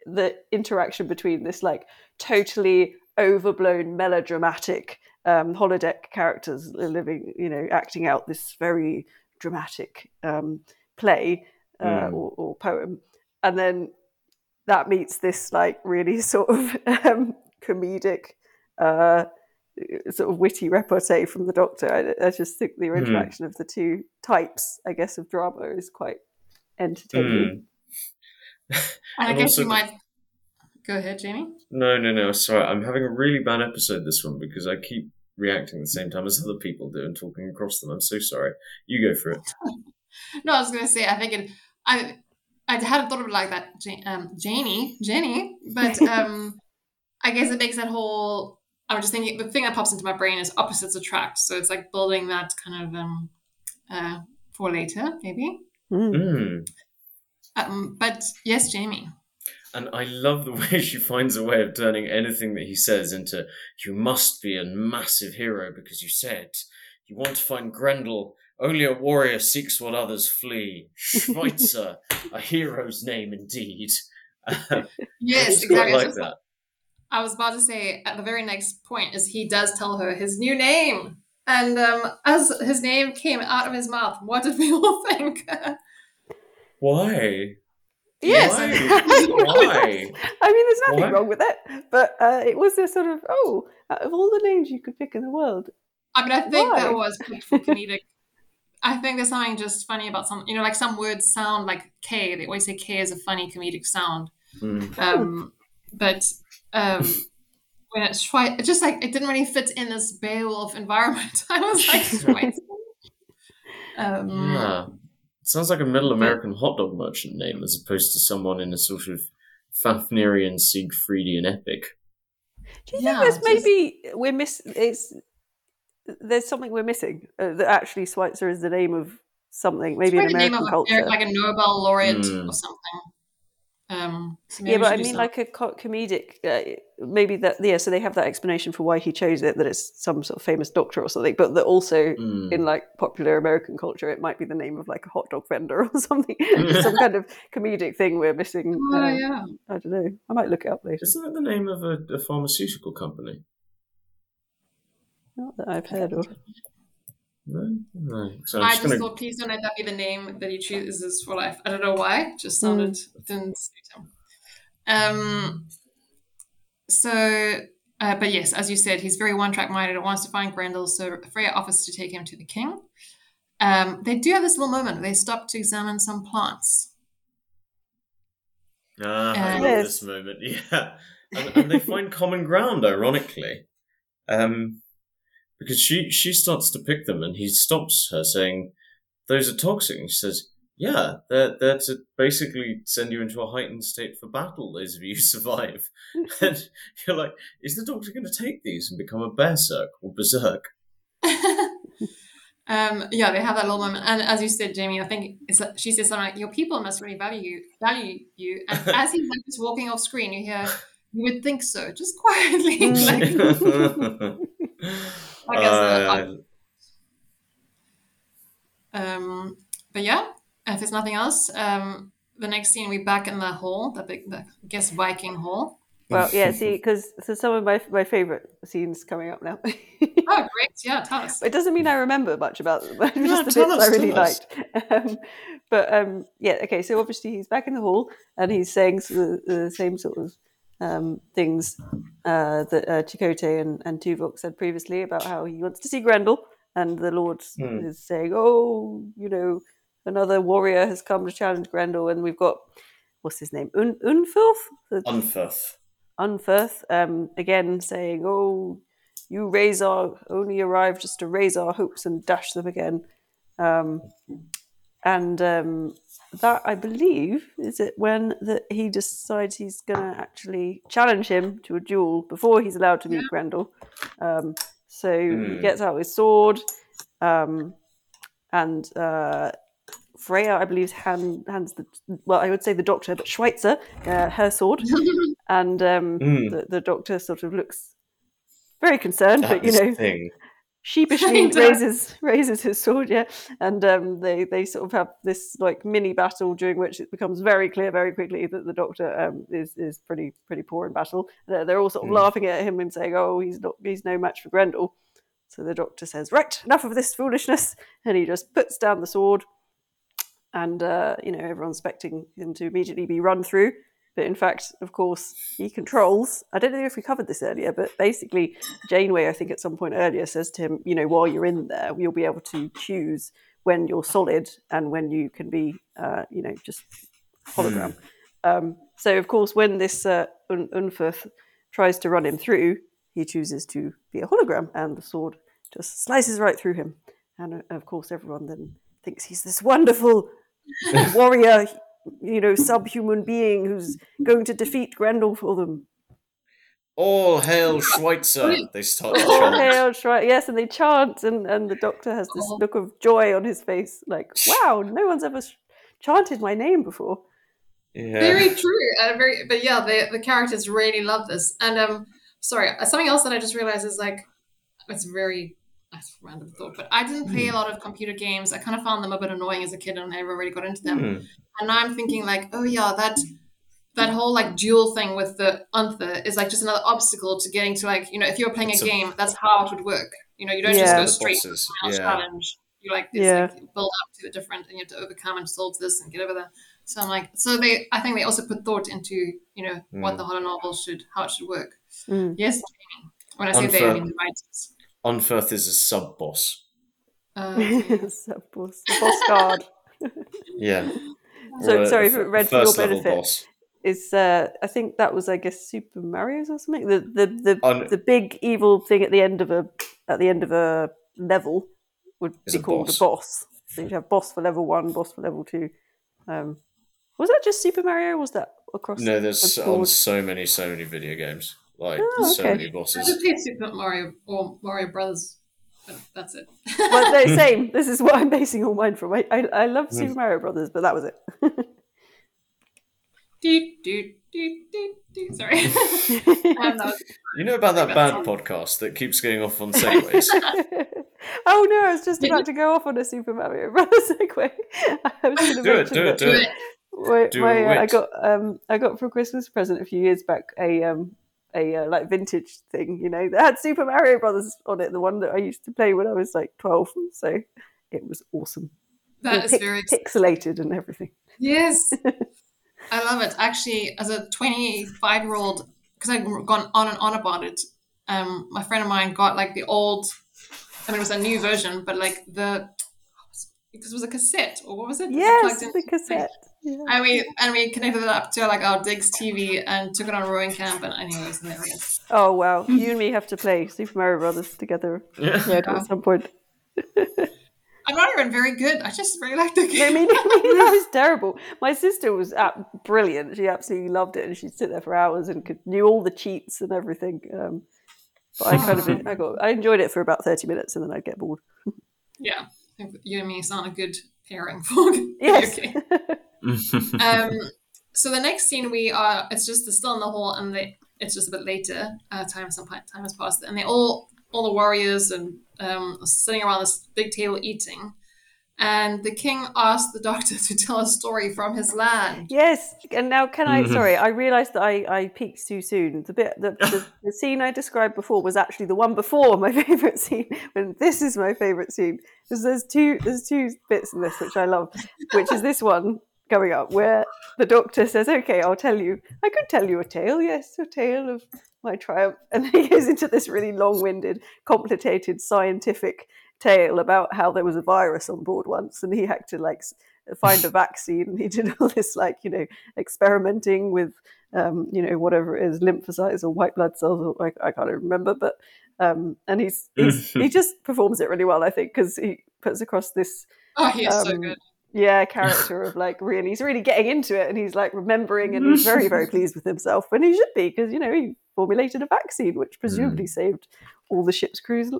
the interaction between this like totally overblown melodramatic um, holodeck characters living, you know, acting out this very dramatic um, play uh, mm. or, or, poem, and then that meets this like really sort of um, comedic uh, sort of witty repartee from the Doctor. I, I just think the Hmm. interaction of the two types, I guess, of drama is quite entertaining. And I guess also you the- might go ahead, Jamie. No, no, no. Sorry, I'm having a really bad episode this one because I keep reacting at the same time as other people do and talking across them. I'm so sorry. You go for it. No, I was going to say I think it. I I hadn't thought of it like that, Ja- um, Janie, Jenny, but um, I guess it makes that whole. I was just thinking the thing that pops into my brain is opposites attract. So it's like building that kind of um, uh, for later, maybe. Mm. Um, but yes, Jamie. And I love the way she finds a way of turning anything that he says into you must be a massive hero because you said you want to find Grendel. Only a warrior seeks what others flee. Schweitzer, a hero's name indeed. Yes, It's exactly. like that. I was about to say at the very next point is he does tell her his new name. And um, as his name came out of his mouth, what did we all think? Why? Yes. Why? Why? Why? I mean, there's nothing Why? wrong with it, but uh, it was a sort of oh, out of all the names you could pick in the world, I mean, I think Why? that was picked for comedic. I think there's something just funny about some, you know, like some words sound like K. They always say K is a funny comedic sound. Mm. Um, but um, when it's Schweiz, it just like it didn't really fit in this Beowulf environment. I was like, Schweiz. Um, Yeah. Sounds like a middle American hot dog merchant name as opposed to someone in a sort of Fafnirian Siegfriedian epic. Do you Yeah, think just- there's maybe we're miss? It's there's something we're missing uh, that actually Schweitzer is the name of something, maybe in It's probably the American name of culture. a, like a Nobel laureate Mm. or something. Um, so yeah, but I mean, some- like a co- comedic, uh, maybe that. Yeah, so they have that explanation for why he chose it, that it's some sort of famous doctor or something, but that also Mm. in like popular American culture, it might be the name of like a hot dog vendor or something, some kind of comedic thing we're missing. Oh, uh, yeah. I don't know. I might look it up later. Isn't that the name of a, a pharmaceutical company? Not that I've heard of. No? No. So I'm just just going to. thought, please don't let that be the name that he chooses for life. I don't know why. It just sounded didn't suit him. Um. So, uh, but yes, as you said, he's very one-track minded. and wants to find Grendel, so Freya offers to take him to the king. Um, they do have this little moment. where They stop to examine some plants. Ah, I love this moment. Yeah. And, and they find common ground, ironically. Um, because she, she starts to pick them and he stops her saying, Those are toxic. And she says, Yeah, they're, they're to basically send you into a heightened state for battle, those of you survive. and you're like, Is the doctor going to take these and become a berserk or berserk? um, yeah, they have that little moment, and as you said, Jamie, I think it's like, she says something like, "Your people must really value you, value you." And as he's like just walking off screen, you hear, "You would think so," just quietly. Like, like as a, Uh, um, but yeah, if there's nothing else, um, the next scene we back in the hall, the big, the, I guess Viking hall. Well, yeah, see, because so some of my my favorite scenes coming up now. Oh, great! Yeah, tell us. it doesn't mean I remember much about them, but No, just the tell bits us, I really tell liked. Um, but um, yeah, okay. So obviously he's back in the hall and he's saying the, the same sort of um, things uh, that uh, Chakotay and, and Tuvok said previously about how he wants to see Grendel, and the Lord Hmm. is saying, "Oh, you know, another warrior has come to challenge Grendel, and we've got what's his name, Un- Unfilth, the Unferth. Unferth, um, again saying, "Oh, you raise our only arrived just to raise our hopes and dash them again," um, and um, that I believe is it when that he decides he's gonna actually challenge him to a duel before he's allowed to meet Grendel. Um, so he Hmm. gets out his sword, um, and uh, Freya, I believe, hand, hands the well, I would say the doctor, but Schweitzer, uh, her sword, and um, Mm. the, the doctor sort of looks very concerned, but you know, thing. Sheepishly raises raises his sword, yeah, and um, they they sort of have this like mini battle during which it becomes very clear very quickly that the doctor um, is is pretty pretty poor in battle. They're, they're all sort of Mm. laughing at him and saying, "Oh, he's not he's no match for Grendel." So the doctor says, "Right, enough of this foolishness," and he just puts down the sword, and uh, you know everyone's expecting him to immediately be run through. But in fact, of course, he controls. I don't know if we covered this earlier, but basically, Janeway, I think at some point earlier, says to him, you know, while you're in there, you'll be able to choose when you're solid and when you can be, uh, you know, just hologram. Um, so, of course, when this uh, Un- Unferth tries to run him through, he chooses to be a hologram, and the sword just slices right through him. And uh, of course, everyone then thinks he's this wonderful warrior, you know, subhuman being who's going to defeat Grendel for them. All hail Schweitzer! They start to All hail Schweitzer! Yes, and they chant, and, and the doctor has this Oh. look of joy on his face, like, wow, no one's ever sh- chanted my name before. Yeah. Very true. Uh, very, but yeah, the the characters really love this. And um, sorry, uh, something else that I just realized is like, it's very that's a random thought, but I didn't play a lot of computer games. I kind of found them a bit annoying as a kid, and I never really got into them. Hmm. And now I'm thinking like, oh yeah, that that whole like dual thing with the Unther is like just another obstacle to getting to like you know if you're playing It's a a- game, that's how it would work. You know, you don't Yeah. just go straight to the yeah. challenge. You like it's Yeah. like build up to the different, and you have to overcome and solve this and get over that. So I'm like, so they, I think they also put thought into you know what the horror novel should, how it should work. Mm. Yes, when I say they, I mean the writers. Unferth is a sub boss. Uh, Sub boss, boss guard. Yeah. So, Or a- sorry, for Red, for your first level benefit, boss. is uh, I think that was I guess Super Mario's or something. The the the, Un- the big evil thing at the end of a at the end of a level would be a called boss. a boss. So you'd have boss for level one, boss for level two. Um, was that just Super Mario? Or was that across? No, there's the on so many, so many video games. Like Oh, so okay. many bosses. just played Super Mario or Mario Brothers, but that's it. well, no, same. This is what I'm basing all mine from. I I, I love Hmm. Super Mario Brothers, but that was it. do, do, do, do, do. Sorry. um, was, You know about that bad podcast that keeps going off on segues? oh no, I was just about to go off on a Super Mario Brothers segue. I was going to do it, mention do it, do it. My, Do my, uh, I got um I got for a Christmas present a few years back a um a uh, like vintage thing, you know, that had Super Mario Brothers on it, the one that I used to play when I was like twelve. So it was awesome. that All is pic- very pixelated and everything. Yes. I love it. Actually, as a 25 year old, because I've gone on and on about it, um, my friend of mine got like the old, I mean, it was a new version, but like the, because it was a cassette, or what was it? Yes, the cassette. Yeah. And we, and we connected it up to like our Diggs TV and took it on a rowing camp. And anyway, it was hilarious. Oh wow, you and me have to play Super Mario Brothers together Yeah. yeah, at some point. I'm not even very good. I just really like the I game. mean, that was terrible. My sister was ab- brilliant. She absolutely loved it, and she'd sit there for hours and could, knew all the cheats and everything. Um, but I kind of I got I enjoyed it for about thirty minutes, and then I'd get bored. yeah. You and me sound a good pairing for Yes. Okay. um, so the next scene we are it's just they're still in the hall and they it's just a bit later uh, time some time has passed and they all all the warriors and um, are sitting around this big table eating and the king asked the doctor to tell a story from his land yes, and now can I? Mhm. Sorry, I realised that I, I peaked too soon. The bit the, the, the scene I described before was actually the one before my favourite scene. And this is my favourite scene because there's two there's two bits in this which I love, which is this one coming up where the doctor says, "Okay, I'll tell you. I could tell you a tale. Yes, a tale of my triumph." And then he goes into this really long-winded, complicated scientific tale about how there was a virus on board once, and he had to like find a vaccine, and he did all this like you know experimenting with um, you know whatever it is, lymphocytes or white blood cells, or I, I can't remember, but um, and he's, he's he just performs it really well, I think, because he puts across this oh he is so Um, good yeah character of like really he's really getting into it and he's like remembering and he's very very pleased with himself and he should be because you know he formulated a vaccine which presumably saved all the ship's crews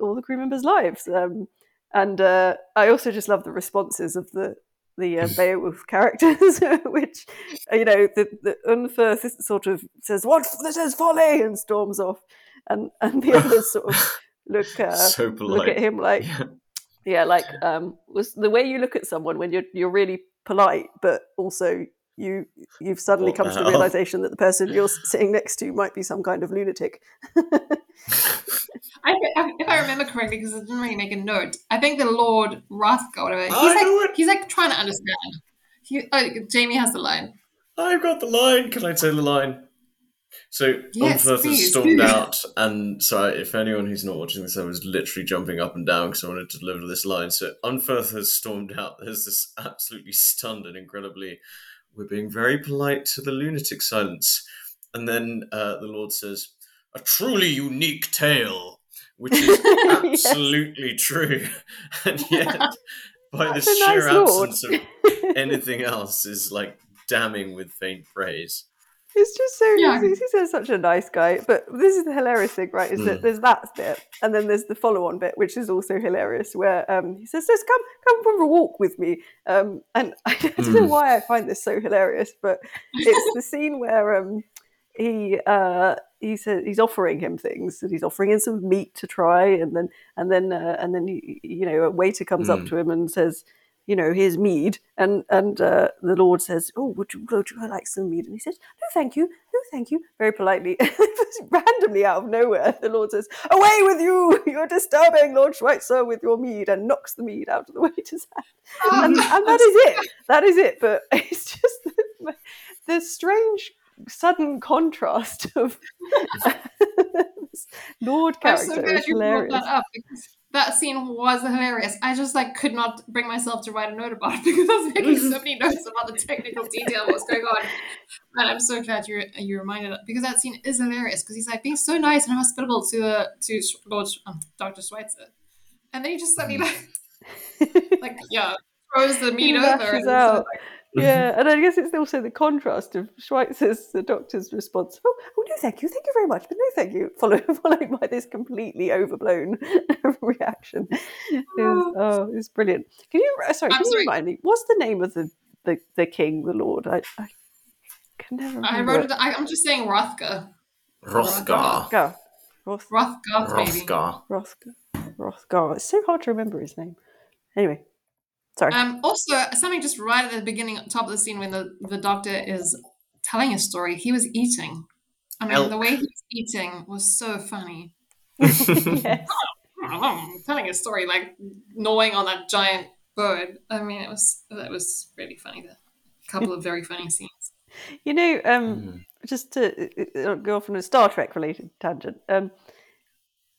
all the crew members lives um, and uh, i also just love the responses of the the uh, Beowulf characters, which uh, you know the the sort of says, "What this is folly," and storms off, and and the others sort of look uh, so look at him like Yeah. Yeah like um was the way you look at someone when you're you're really polite but also you you've suddenly What come to the realization that the person you're sitting next to might be some kind of lunatic I, I, if I remember correctly, because I didn't really make a note, I think the Lord Rathgar, whatever, he's I like he's like trying to understand. He, oh, Jamie has the line. I've got the line. Can I say the line? So Yes, Unferth has stormed out, and so if anyone who's not watching this, I was literally jumping up and down because I wanted to deliver this line. So Unferth has stormed out. There's this absolutely stunned and incredibly, we're being very polite to the lunatic silence, and then uh, the Lord says, "A truly unique tale," which is Yes. absolutely true, and yet by the That's a sheer nice absence of anything else is like damning with faint praise. It's just so Yeah. he's, he's such a nice guy. But this is the hilarious thing, right? Is Mm. that there's that bit, and then there's the follow-on bit, which is also hilarious, where um, he says, "Just come, come for a walk with me." Um, and I don't know Mm. why I find this so hilarious, but it's the scene where um, he uh, he says he's offering him things, and he's offering him some meat to try, and then and then uh, and then he, you know a waiter comes up Mm. to him and says. You know, here's mead, and and uh, the Lord says, "Oh, would you, would you like some mead?" And he says, "No, thank you, no, thank you," very politely. Randomly out of nowhere, the Lord says, "Away with you! You're disturbing Lord Schweitzer with your mead," and knocks the mead out of the waiter's hand and, and that is it. That is it. But it's just the, the strange sudden contrast of Lord character. I'm so glad you brought that up because that scene was hilarious. I just like could not bring myself to write a note about it because I was making so many notes about the technical detail of what's going on. And I'm so glad you you reminded because that scene is hilarious because he's like being so nice and hospitable to uh, to Lord um, Doctor Schweitzer, and then he just suddenly like like yeah throws the meat over. and like, yeah, and I guess it's also the contrast of Schweitzer's, the doctor's response. Oh, oh no, thank you, thank you very much, but no, thank you. Followed, followed by this completely overblown reaction. It was, oh, it's brilliant. Can you, uh, sorry, I'm can you remind me? What's the name of the the, the king, the lord? I, I can never remember. I wrote it. I, I'm just saying Rothgar. Hrothgar. Go. Roth, Rothgar, Rothgar. Rothgar. It's so hard to remember his name. Anyway, sorry. Um, also, something just right at the beginning, top of the scene, when the, the doctor is telling a story, he was eating. I mean, the way he was eating was so funny. yes. telling a story, like gnawing on that giant bird. I mean, it was that was really funny. A couple of very funny scenes. You know, um, Mm. just to uh, uh, go off on a Star Trek related tangent. Um,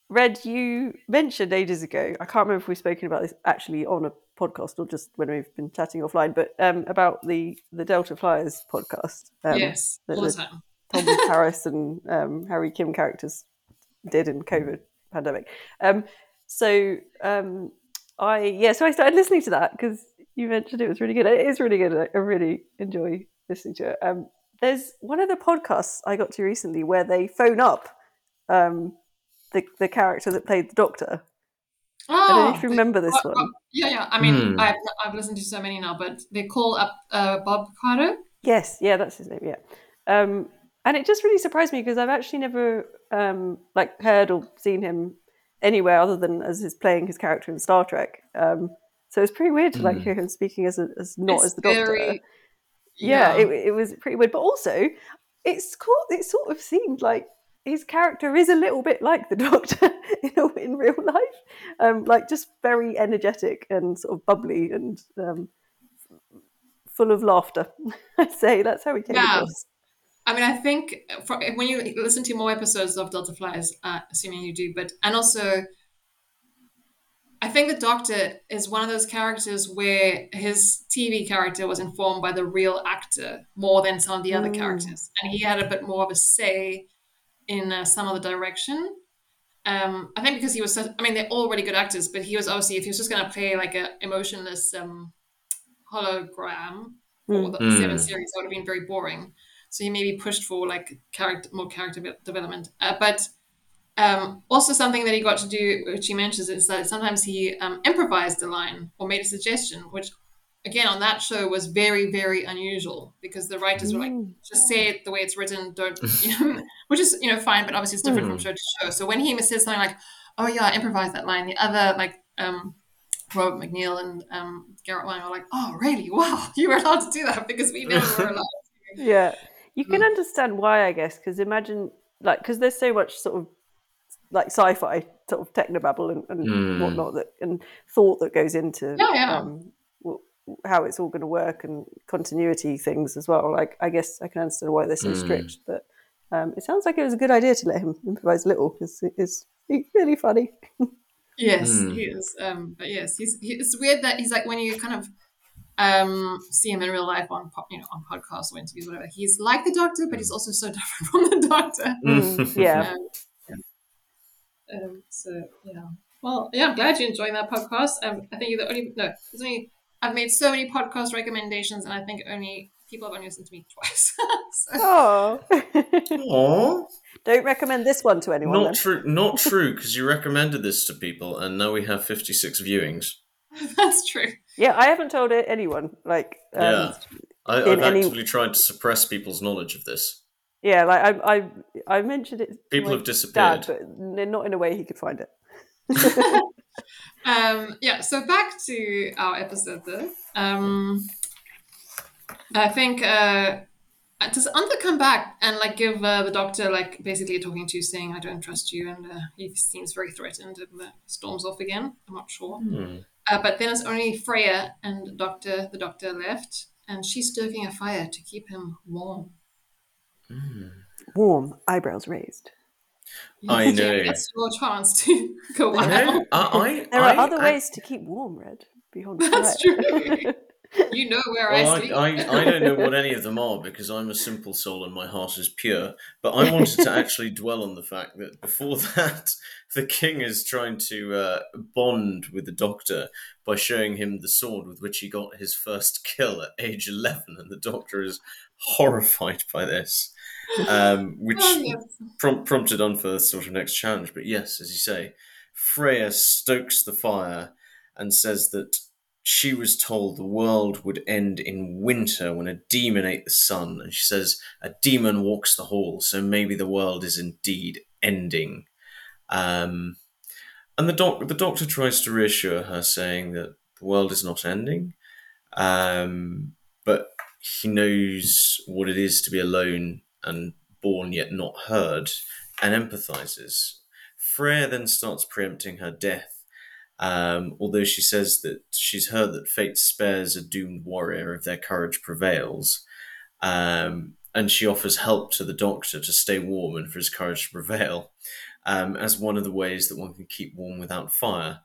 Red, you mentioned ages ago. I can't remember if we've spoken about this actually on a podcast or just when we've been chatting offline, but um, about the the Delta Flyers podcast. Um, yes, the- all the time. Tom Harris and um, Harry Kim characters did in COVID pandemic. Um, so um, I yeah, so I started listening to that because you mentioned it was really good. It is really good. I- I really enjoy listening to it. Um, there's one of the podcasts I got to recently where they phone up um, the the character that played the Doctor. I don't know Oh, if you remember this uh, one. uh, yeah, yeah. I mean, Hmm. I've, I've listened to so many now, but they call up uh, Bob Carter. Yes, yeah, that's his name. Yeah, um, and it just really surprised me because I've actually never um, like heard or seen him anywhere other than as his playing his character in Star Trek. Um, so it's pretty weird to like Mm. hear him speaking as a, as not It's as the Doctor. very- yeah, It, it was pretty weird, but also it's cool. It sort of seemed like his character is a little bit like the Doctor in, a, in real life, um, like just very energetic and sort of bubbly and um, full of laughter. I'd say that's how he came Yeah. across. I mean, I think for, when you listen to more episodes of Delta Flyers, uh, assuming you do, but and also, I think the Doctor is one of those characters where his TV character was informed by the real actor more than some of the other Mm. characters, and he had a bit more of a say in uh, some of the direction. Um, I think because he was, such, I mean, they're all really good actors, but he was obviously if he was just going to play like a emotionless um, hologram for Mm. the Mm. seven series, that would have been very boring. So he maybe pushed for like character, more character development. Uh, but um, also something that he got to do, which he mentions, is that sometimes he um, improvised a line or made a suggestion, which again on that show was very, very unusual because the writers were like, Mm. just say it the way it's written, don't, you know, which is you know fine, but obviously it's different from Mm. show to show. So when he says something like, "Oh yeah, I improvised that line," the other like um, Robert McNeill and um, Garrett Wang are like, "Oh really? Wow, you were allowed to do that because we never were allowed." Yeah, you can Mm. understand why, I guess, because imagine like because there's so much sort of like sci-fi sort of technobabble and, and Mm. whatnot that and thought that goes into Yeah, yeah. Um, what how it's all going to work and continuity things as well. Like, I guess I can understand why they're so Mm. strict, but um, it sounds like it was a good idea to let him improvise a little because it's really funny. Yes, Hmm. he is. Um, but yes, he's. He, it's weird that he's like when you kind of um see him in real life on po- you know on podcasts or interviews whatever. He's like the Doctor, but he's also so different from the Doctor. Mm, yeah. Um, um, so yeah. Well, yeah, I'm glad you're enjoying that podcast. Um, I think you're the only no. There's only I've made so many podcast recommendations, and I think only people have only listened to me twice. so, Oh, don't recommend this one to anyone. Not then. true. Not true. Because you recommended this to people, and now we have fifty-six viewings. that's true. Yeah, I haven't told it anyone. Like, um, Yeah. I, in I've any- actively tried to suppress people's knowledge of this. yeah, like I, I, I mentioned it. to People my have disappeared. Dad, but not in a way he could find it. Um, yeah, so back to our episode though. Um, I think uh, does Anta come back and like give uh, the doctor like basically talking to, you, saying I don't trust you, and uh, he seems very threatened and uh, storms off again. I'm not sure, uh, but then it's only Freya and the doctor. The doctor left, and she's stoking a fire to keep him warm. Warm, eyebrows raised. I know. It's your chance to go I out. know. I, I, There are other I- ways to keep warm, Red. Beyond That's fire. true. You know where Well, I I, sleep. I, I don't know what any of them are because I'm a simple soul and my heart is pure. But I wanted to actually dwell on the fact that before that, the king is trying to uh, bond with the doctor by showing him the sword with which he got his first kill at age 11. And the doctor is horrified by this, um, which Oh, yes. prom- prompted on for the sort of next challenge. But yes, as you say, Freya stokes the fire and says that she was told the world would end in winter when a demon ate the sun. And she says, a demon walks the hall, so maybe the world is indeed ending. Um, and the, doc- the doctor tries to reassure her, saying that the world is not ending, um, but he knows what it is to be alone and born yet not heard, and empathizes. Freya then starts preempting her death, um, although she says that she's heard that fate spares a doomed warrior if their courage prevails. Um, and she offers help to the doctor to stay warm and for his courage to prevail, um, as one of the ways that one can keep warm without fire.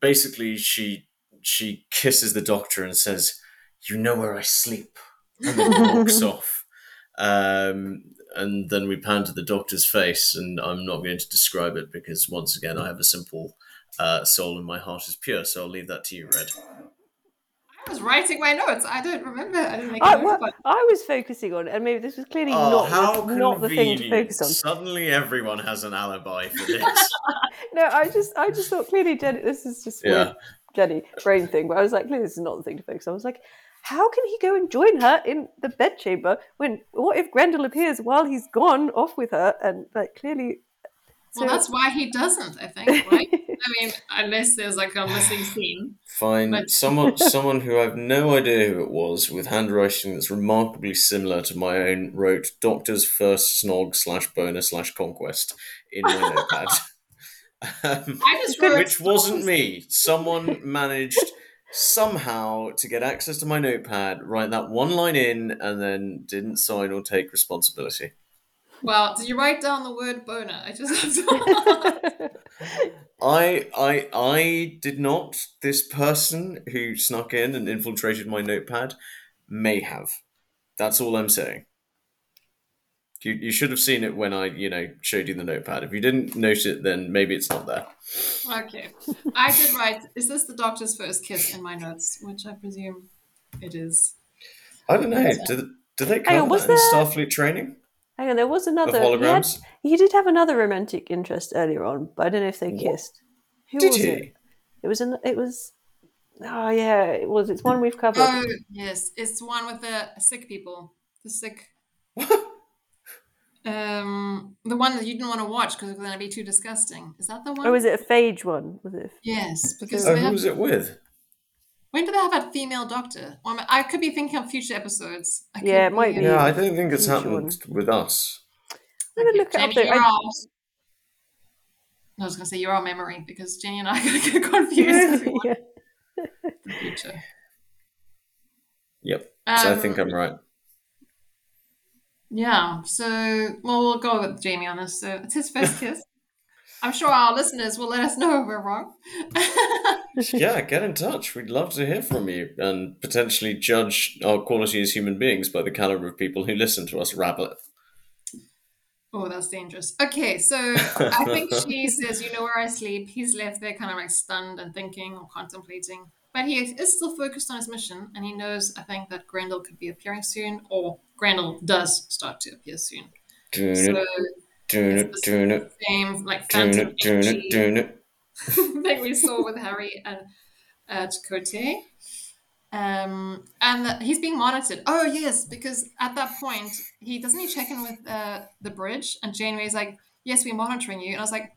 Basically, she she kisses the doctor and says, "You know where I sleep," and then walks off. Um, and then we pan to the doctor's face, and I'm not going to describe it because once again, I have a simple uh, soul and my heart is pure. So I'll leave that to you, Red. I was writing my notes. I don't remember. I didn't make I, a note, well, but I was focusing on, and maybe this was clearly Oh, not how the, not the thing to focus on. Suddenly, everyone has an alibi for this. No, I just I just thought clearly Jenny. This is just Yeah. weird Jenny brain thing, but I was like, clearly this is not the thing to focus on. I was like, how can he go and join her in the bedchamber when what if Grendel appears while he's gone off with her and like clearly. Well, that's why he doesn't. I think, right? I mean, unless there's like a missing scene. Fine. But- someone someone who I've no idea who it was with handwriting that's remarkably similar to my own wrote Doctor's first snog slash boner slash conquest in my notepad. Um, I just wrote which wasn't me. Someone managed somehow to get access to my notepad, write that one line in, and then didn't sign or take responsibility. Well, did you write down the word boner? I just have to. I I I did not. This person who snuck in and infiltrated my notepad may have. That's all I'm saying. You, you should have seen it when I, you know, showed you the notepad. If you didn't note it, then maybe it's not there. okay, I did write. Is this the doctor's first kiss in my notes? Which I presume it is. I don't know. Do, do they Hang cover on, was that in there- Starfleet training Hang on, there was of another. He, had, holograms? he did have another romantic interest earlier on, but I don't know if they What? kissed. Who Did was he? it? It was an. It was. Oh yeah, it was. It's one we've covered. Oh yes, it's one with the sick people. The sick. Um, the one that you didn't want to watch because it was going to be too disgusting. Is that the one? Or was it a phage one? Was it? Yes, because Oh, who have, was it with? When do they have a female doctor? Well, I, could be thinking of future episodes. I Yeah, it might be, be. Yeah, I don't think it's Future happened with us. I'm gonna look it up. Jenny, Though. you're I, No, I was going to say you're our memory because Jenny and I are going to get confused. yeah. in the future. Yep. So I think Um, I'm right. Yeah. So, well, we'll go with Jamie on this. So it's his first kiss. I'm sure our listeners will let us know if we're wrong. Yeah, get in touch. We'd love to hear from you and potentially judge our quality as human beings by the caliber of people who listen to us rabble. oh, that's dangerous. Okay, so I think she says, "You know where I sleep." He's left there, kind of like stunned and thinking or contemplating, but he is still focused on his mission, and he knows, I think, that Grendel could be appearing soon, or Grendel does start to appear soon. So it, doon it, doon it, same like doon phantom it, doon it, energy doon it. thing we saw with Harry and uh, Chakotay. Um, and that he's being monitored. Oh yes, because at that point he doesn't he check in with uh, the bridge, and Janeway's like, "Yes, we're monitoring you." And I was like,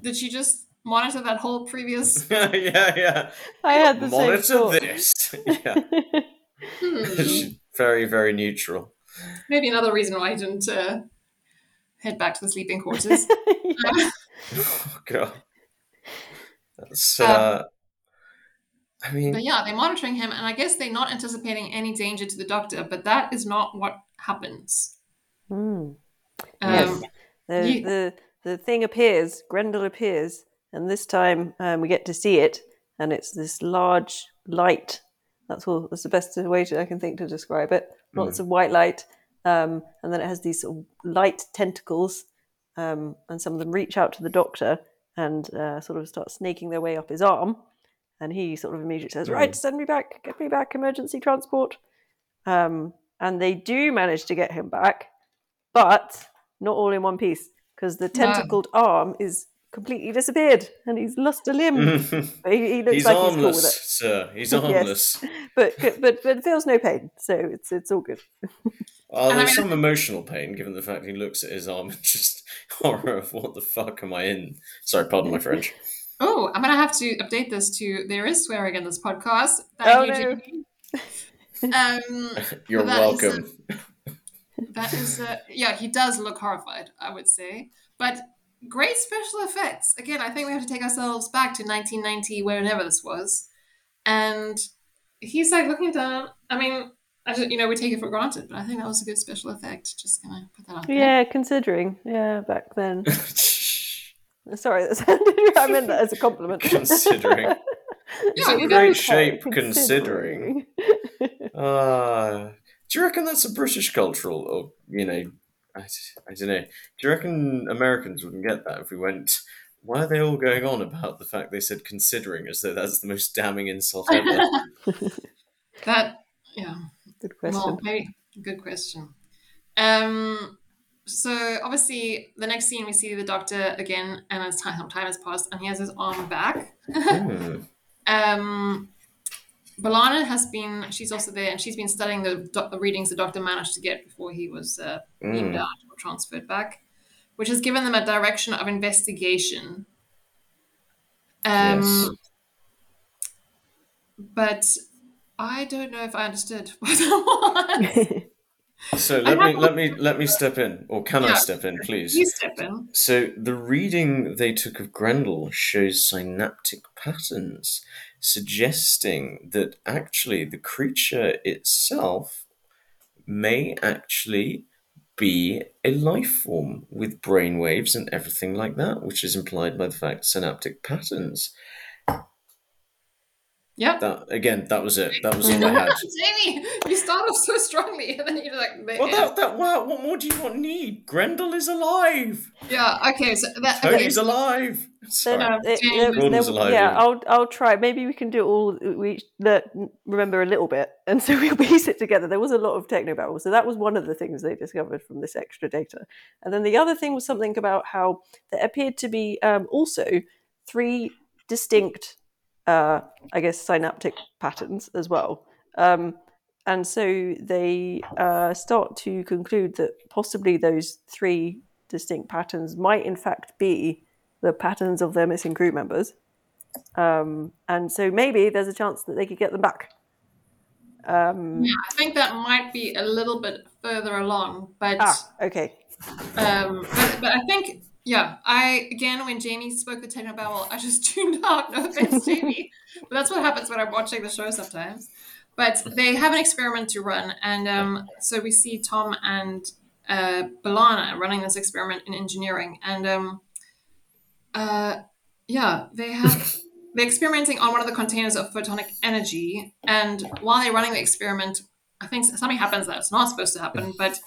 "Did she just monitor that whole previous?" yeah, yeah. I had the Monitor same thought. this. yeah. Hmm. Very, very neutral. Maybe another reason why I didn't uh, head back to the sleeping quarters. Oh, God. That's, Um, uh, I mean, But yeah, they're monitoring him, and I guess they're not anticipating any danger to the Doctor. But that is not what happens. Hmm. Um, Yes. The, you- the the thing appears, Grendel appears, and this time um, we get to see it, and it's this large light. That's all. That's the best way to, I can think to describe it. Lots of white light, um, and then it has these sort of light tentacles, um, and some of them reach out to the Doctor and uh, sort of start snaking their way up his arm, and he sort of immediately says, "Right, send me back, get me back, emergency transport." Um, and they do manage to get him back, but not all in one piece because the tentacled arm is completely disappeared and he's lost a limb. He, he looks he's like he's cool with it. sir. He's Yes. But but but feels no pain, so it's it's all good. Oh, And I there's mean- some emotional pain given the fact he looks at his arm and just horror of what the fuck am I in? Sorry, pardon my French. Oh, I'm gonna have to update this to there is swearing in this podcast. Thank Oh, you, no. Jamie. Um, You're That is welcome. that is, uh, yeah, he does look horrified, I would say. But great special effects. Again, I think we have to take ourselves back to 1990, whenever this was. And he's like looking down. I mean, I don't, you know, we take it for granted, but I think that was a good special effect. Just gonna put that out there. Yeah, considering. Yeah, back then. Sorry, that sounded, I meant that as a compliment. Considering. He's Yeah, in great know, shape, considering. Uh, do you reckon that's a British cultural, or you know, I, I don't know. Do you reckon Americans wouldn't get that if we went? Why are they all going on about the fact they said considering as though that's the most damning insult ever? That, yeah. Good question. Well, maybe good question. Um, so obviously, the next scene we see the doctor again, and as time, time has passed, and he has his arm back. Hmm. Um, B'Elanna has been; she's also there, and she's been studying the, doc- the readings the doctor managed to get before he was uh, beamed Mm. out or transferred back, which has given them a direction of investigation. Um, Yes. But I don't know if I understood what that was. So let me let me let me step in, or can I step in, please? You step in. So the reading they took of Grendel shows synaptic patterns, suggesting that actually the creature itself may actually be a life form with brainwaves and everything like that, which is implied by the fact synaptic patterns. Yep. That again, that was it. That was all I had. Jamie, you start off so strongly, and then you're like, Well, yeah. that, that, wow, what more do you want need? Grendel is alive. yeah. Okay, so that okay, Tony's alive. Sorry. Then, Jane- there- there- alive, yeah, yeah. I'll I'll try. Maybe we can do all. We each le- remember a little bit, and so we'll piece it together. There was a lot of techno babble, so that was one of the things they discovered from this extra data. And then the other thing was something about how there appeared to be um, also three distinct, uh, I guess, synaptic patterns as well. Um, and so they uh, start to conclude that possibly those three distinct patterns might, in fact, be the patterns of their missing crew members. Um, and so maybe there's a chance that they could get them back. Um, yeah, I think that might be a little bit further along, but ah, okay. um, but, but I think yeah, I again when Jamie spoke the technobabble, I just tuned out. No offense, Jamie, but that's what happens when I'm watching the show sometimes. But they have an experiment to run, and um, so we see Tom and uh, B'Elanna running this experiment in engineering, and um, uh, yeah, they have they're experimenting on one of the containers of photonic energy, and while they're running the experiment, I think something happens that's not supposed to happen, but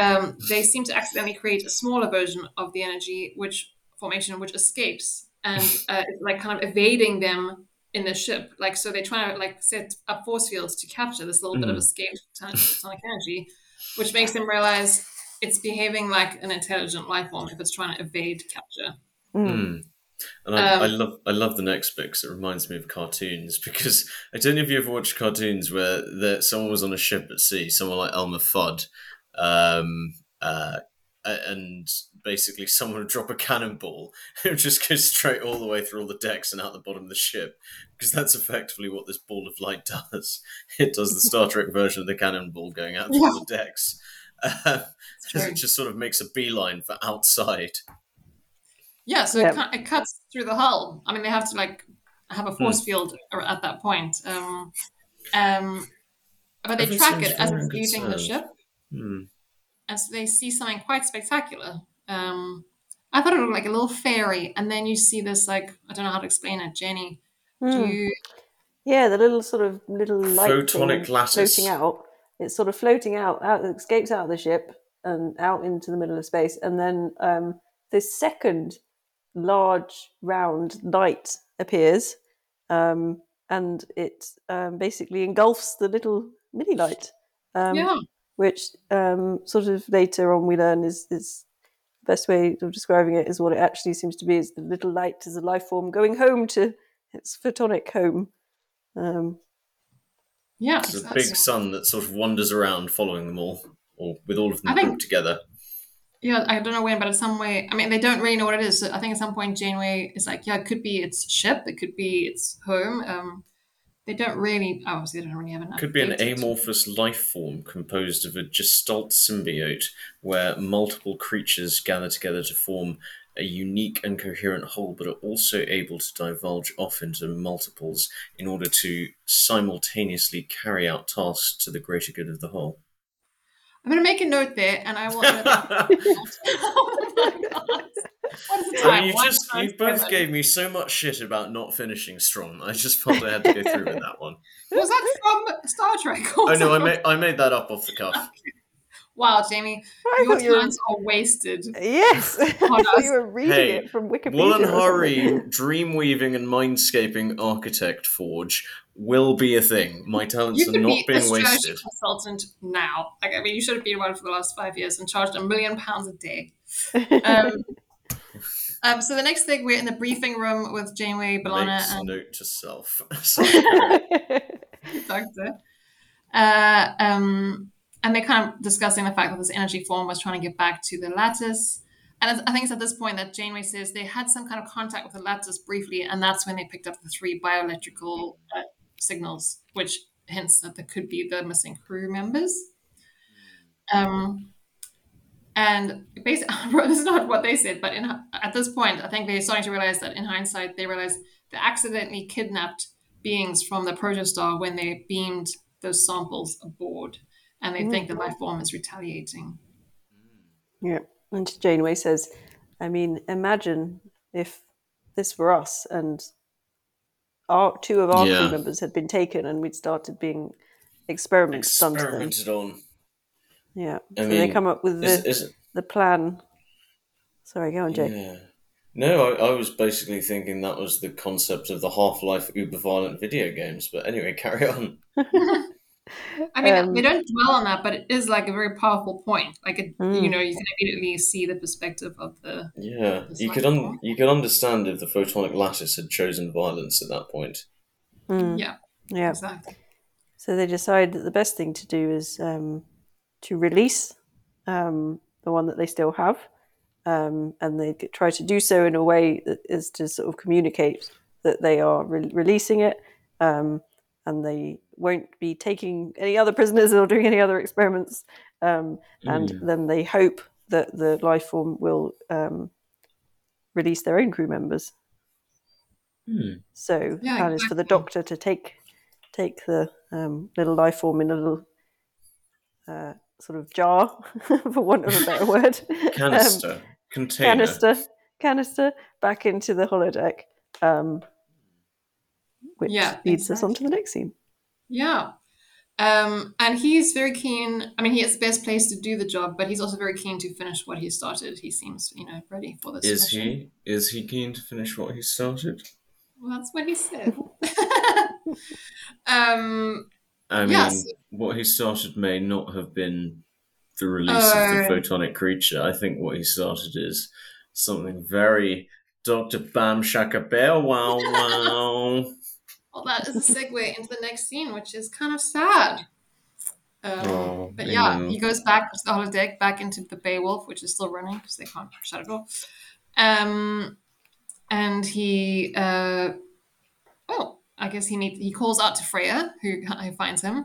um, they seem to accidentally create a smaller version of the energy, which formation which escapes and uh, like kind of evading them in the ship. Like so, they're trying to like set up force fields to capture this little bit of Mm. escaped photonic energy, which makes them realize it's behaving like an intelligent life form if it's trying to evade capture. Mm. Mm. And I, Um, I love I love the next bit because it reminds me of cartoons because I don't know if you ever watched cartoons where there, someone was on a ship at sea, someone like Elmer Fudd, um, uh, and basically someone would drop a cannonball, it would just go straight all the way through all the decks and out the bottom of the ship because that's effectively what this ball of light does. It does the Star Trek version of the cannonball going out through the decks. Um, It's 'cause true. it just sort of makes a beeline for outside. Yeah, so Yeah. It, cu- it cuts through the hull. I mean, they have to like have a force Hmm. field at that point. Um, um, but they Everything track it as it's leaving the ship, And so they see something quite spectacular. Um, I thought it looked like a little fairy, and then you see this like I don't know how to explain it, Jenny. Do Mm. you? Yeah, the little sort of little light Photonic thing lattice. floating out. It's sort of floating out, out, it escapes out of the ship and out into the middle of space, and then um, this second large round light appears, um, and it um, basically engulfs the little mini light. Um, yeah, which um, sort of later on we learn is is the best way of describing it is what it actually seems to be is the little light is a life form going home to its photonic home. Um, yeah. It's a exactly. big sun that sort of wanders around following them all, or with all of them think- grouped together. Yeah, I don't know when, but at some way, I mean, they don't really know what it is. So I think at some point, Janeway is like, yeah, it could be its ship, it could be its home. Um, they don't really, obviously, they don't really have enough. Could be an amorphous life form composed of a gestalt symbiote where multiple creatures gather together to form a unique and coherent whole, but are also able to divulge off into multiples in order to simultaneously carry out tasks to the greater good of the whole. I'm going to make a note there, and I will. oh my god! What is the I mean, you One just you both seven. gave me so much shit about not finishing strong. I just felt I had to go through with that one. Was that from Star Trek? or Oh no, I made I made that up off the cuff. From- Wow, Jamie, I your thought you were, talents are wasted. yes, I thought us. you were reading Hey, it from Wikipedia. Woolen or something. Hari, dream weaving and mindscaping architect forge will be a thing. My talents You are could not be a being strategy wasted. consultant now. Like, I mean, you should have been one for the last five years and charged a million pounds a day. Um, um, so the next thing, we're in the briefing room with Janeway, B'Elanna, Makes and note to self. Sorry. Doctor. Uh, um, and they're kind of discussing the fact that this energy form was trying to get back to the lattice. And I think it's at this point that Janeway says they had some kind of contact with the lattice briefly, and that's when they picked up the three bioelectrical uh, signals, which hints that there could be the missing crew members. Um, and basically, this is not what they said, but in, at this point, I think they're starting to realize that in hindsight, they realized they accidentally kidnapped beings from the protostar when they beamed those samples aboard, and they think that life mm-hmm. form is retaliating. Yeah. And Janeway says, I mean, imagine if this were us and our two of our Yeah. crew members had been taken and we'd started being experiments done to them. Experimented on. Yeah. I so they come up with Is, the, is, the plan. Sorry, go on, Jake. yeah. No, I, I was basically thinking that was the concept of the Half Life uber violent video games. But anyway, carry on. I mean, Um, they don't dwell on that, but it is like a very powerful point. Like, it, Mm. you know, you can immediately see the perspective of the. Yeah, It's you could un- you could understand if the photonic lattice had chosen violence at that point. Mm, Yeah, yeah. exactly. So they decide that the best thing to do is um, to release um, the one that they still have, um, and they try to do so in a way that is to sort of communicate that they are re- releasing it, um, and they won't be taking any other prisoners or doing any other experiments. Um, and Mm. then they hope that the life form will um, release their own crew members. Hmm. So the Yeah, plan is for the doctor to take take the um, little life form in a little uh, sort of jar, for want of a better word, Canister. Um, Container. canister, canister back into the holodeck, um, which Yeah, leads us on to the next scene. Yeah. Um, and he's very keen. I mean, he is the best place to do the job, but he's also very keen to finish what he started. He seems, you know, ready for this. Is mission. he? Is he keen to finish what he started? Well, that's what he said. um, I mean, what he started may not have been the release of the Oh. photonic creature. I think what he started is something very Dr. Bam Shaka Bear Wow Wow. Well, that is a segue into the next scene, which is kind of sad. Um, Oh, but yeah, he goes back to the holodeck, back into the Beowulf, which is still running because they can't shut it off. Um, and he, uh, oh, I guess he needs. He calls out to Freya, who, who finds him,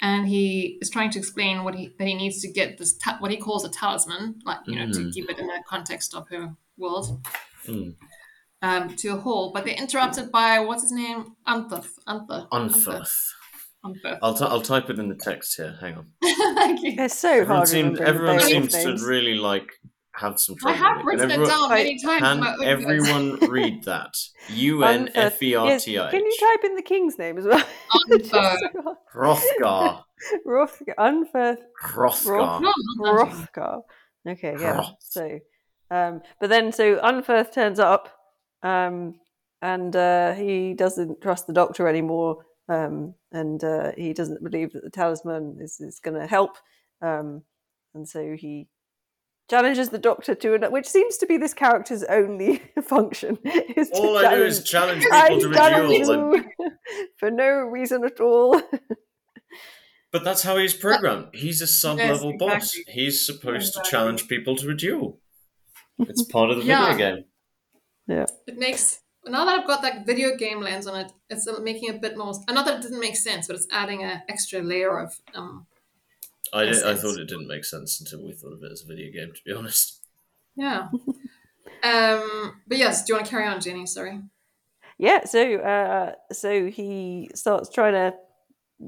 and he is trying to explain what he that he needs to get this ta- what he calls a talisman, like you know, to Mm. keep it in the context of her world. Mm. Um, to a hall, but they're interrupted by what's his name, Antheth. Antheth. Unferth. Antheth. I'll, t- I'll type it in the text here. Hang on. Thank you. It's so Everyone, hard. seemed, everyone seems names. to really like have some trouble. I have written And it down many times. Can my own notes. everyone read that? U N F E R Yes, T I Can you type in the king's name as well? It's Unfer. so hard. Hrothgar. Rothgar. Unferth. Hrothgar. No. Rothgar. Okay, yeah. Hroth. So, um, but then so Unferth turns up, um, and uh, he doesn't trust the doctor anymore, um, and uh, he doesn't believe that the talisman is, is going to help, um, and so he challenges the doctor to an, which seems to be this character's only function. Is to All I do is challenge- challenge people to I challenge reduel. and- for no reason at all. But that's how he's programmed. He's a sub-level Yes, boss. He's supposed Exactly. to challenge people to a duel. It's part of the Yeah. video game. It makes now that I've got that video game lens on it, it's making a bit more. Not that it didn't make sense, but it's adding an extra layer of. Um, I, did, I thought it didn't make sense until we thought of it as a video game, to be honest. yeah. um. But yes, do you want to carry on, Jenny? Sorry. Yeah, so uh, so he starts trying to,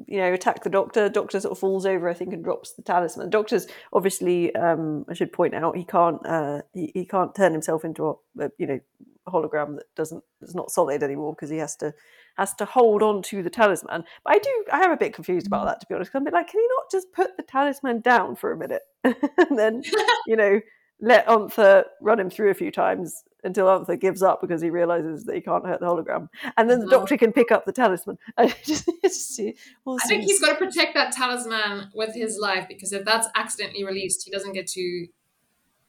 you know, attack the doctor. Doctor sort of falls over, I think, and drops the talisman. The doctor's obviously, um, I should point out, he can't uh, he, he can't turn himself into a, a you know a hologram that doesn't is not solid anymore because he has to has to hold on to the talisman. But I do I am a bit confused about that to be honest. I'm a bit like, can he not just put the talisman down for a minute and then you know let Anther run him through a few times until Anther gives up because he realizes that he can't hurt the hologram, and then the No. doctor can pick up the talisman. I just, just, all I think he's got to protect that talisman with his life because if that's accidentally released, he doesn't get to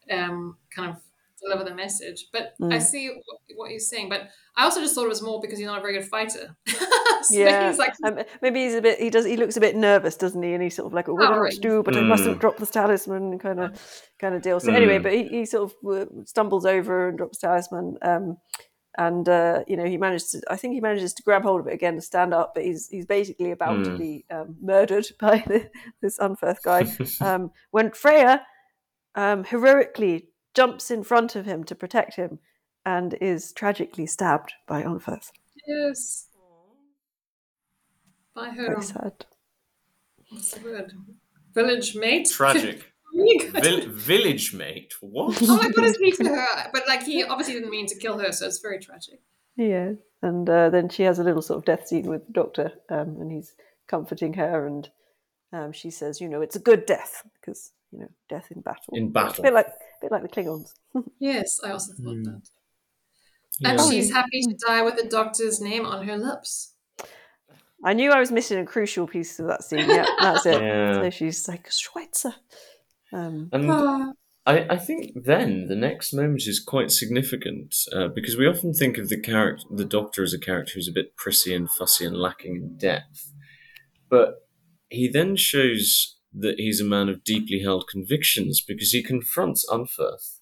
um, kind of deliver the message. But I Mm. see what, what you're saying. But I also just thought it was more because he's not a very good fighter. so Yeah. he's like, Um, maybe he's a bit. He does. He looks a bit nervous, doesn't he? And he's sort of like, "Oh, I do I know do, but I mustn't Mm. drop the talisman," kind of, kind of deal. So anyway, Mm. but he, he sort of stumbles over and drops the talisman. Um, and uh, you know, he manages to. I think he manages to grab hold of it again to stand up, but he's he's basically about to Mm. be um, murdered by the, this Unferth guy. um, when Freya um, heroically jumps in front of him to protect him, and is tragically stabbed by Unferth. yes. By her, Very sad. what's the word? Village mate? Tragic. Really good. Vil- village mate. What? oh my god, it's me to her. But like he obviously didn't mean to kill her, so it's very tragic. Yeah, and uh, then she has a little sort of death scene with the doctor, um, and he's comforting her, and um, she says, "You know, it's a good death because you know, death in battle." In a battle. bit like, a bit like the Klingons. Yes, I also thought Hmm. that. And Yeah. she's happy to die with the doctor's name on her lips. I knew I was missing a crucial piece of that scene. Yeah, that's it. Yeah. So she's like Schweitzer. Um, And Ah, I, I think then the next moment is quite significant uh, because we often think of the character, the Doctor, as a character who's a bit prissy and fussy and lacking in depth, but he then shows that he's a man of deeply held convictions because he confronts Unferth,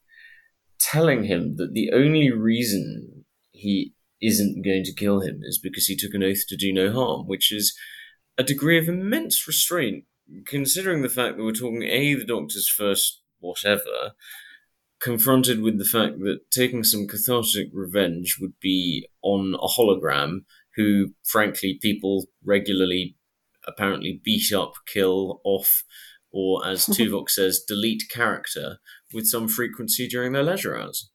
telling him that the only reason he isn't going to kill him is because he took an oath to do no harm, which is a degree of immense restraint considering the fact that we're talking a the doctor's first whatever confronted with the fact that taking some cathartic revenge would be on a hologram who frankly people regularly apparently beat up, kill, off, or as Tuvok says, delete character with some frequency during their leisure hours.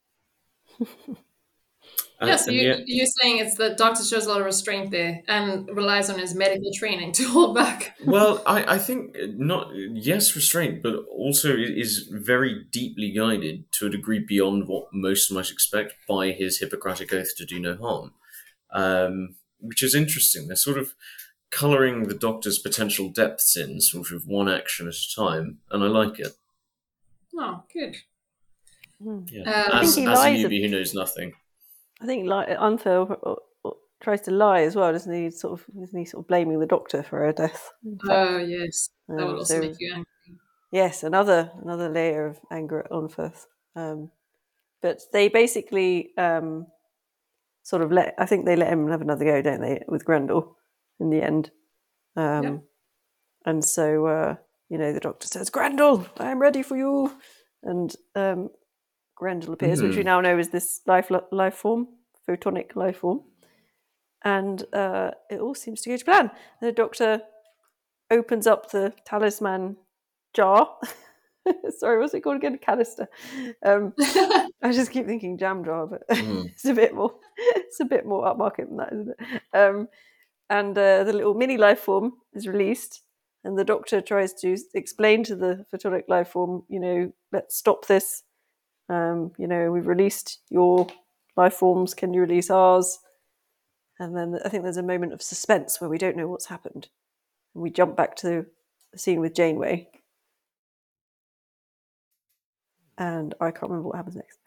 Uh, yeah, so you, you're saying it's the doctor shows a lot of restraint there and relies on his medical training to hold back. well, I, I think not yes restraint, but also is very deeply guided to a degree beyond what most might expect by his Hippocratic oath to do no harm, um, which is interesting. They're sort of colouring the Doctor's potential depths in sort of one action at a time, and I like it. Oh, good. Hmm. Yeah. I as think he as a lies a- newbie who knows nothing. I think like Unferth uh, uh, tries to lie as well, doesn't he? Sort of, isn't he sort of blaming the doctor for her death? Oh, yes. That Um, would also so- make you angry. Yes, another another layer of anger at Unferth. Um, but they basically um, sort of let. I think they let him have another go, don't they, with Grendel in the end. Um, Yep. And so uh, you know, the doctor says, "Grendel, I am ready for you," and um, Grendel appears, which we Hmm. now know is this life life form, photonic life form, and uh, it all seems to go to plan. The doctor opens up the talisman jar. Sorry, what's it called again? Canister. Um, I just keep thinking jam jar, but Mm. it's a bit more. It's a bit more upmarket than that, isn't it? Um, and uh, the little mini life form is released, and the doctor tries to explain to the photonic life form, you know, let's stop this. Um, you know, we've released your life forms. Can you release ours? And then I think there's a moment of suspense where we don't know what's happened. And we jump back to the scene with Janeway. And I can't remember what happens next.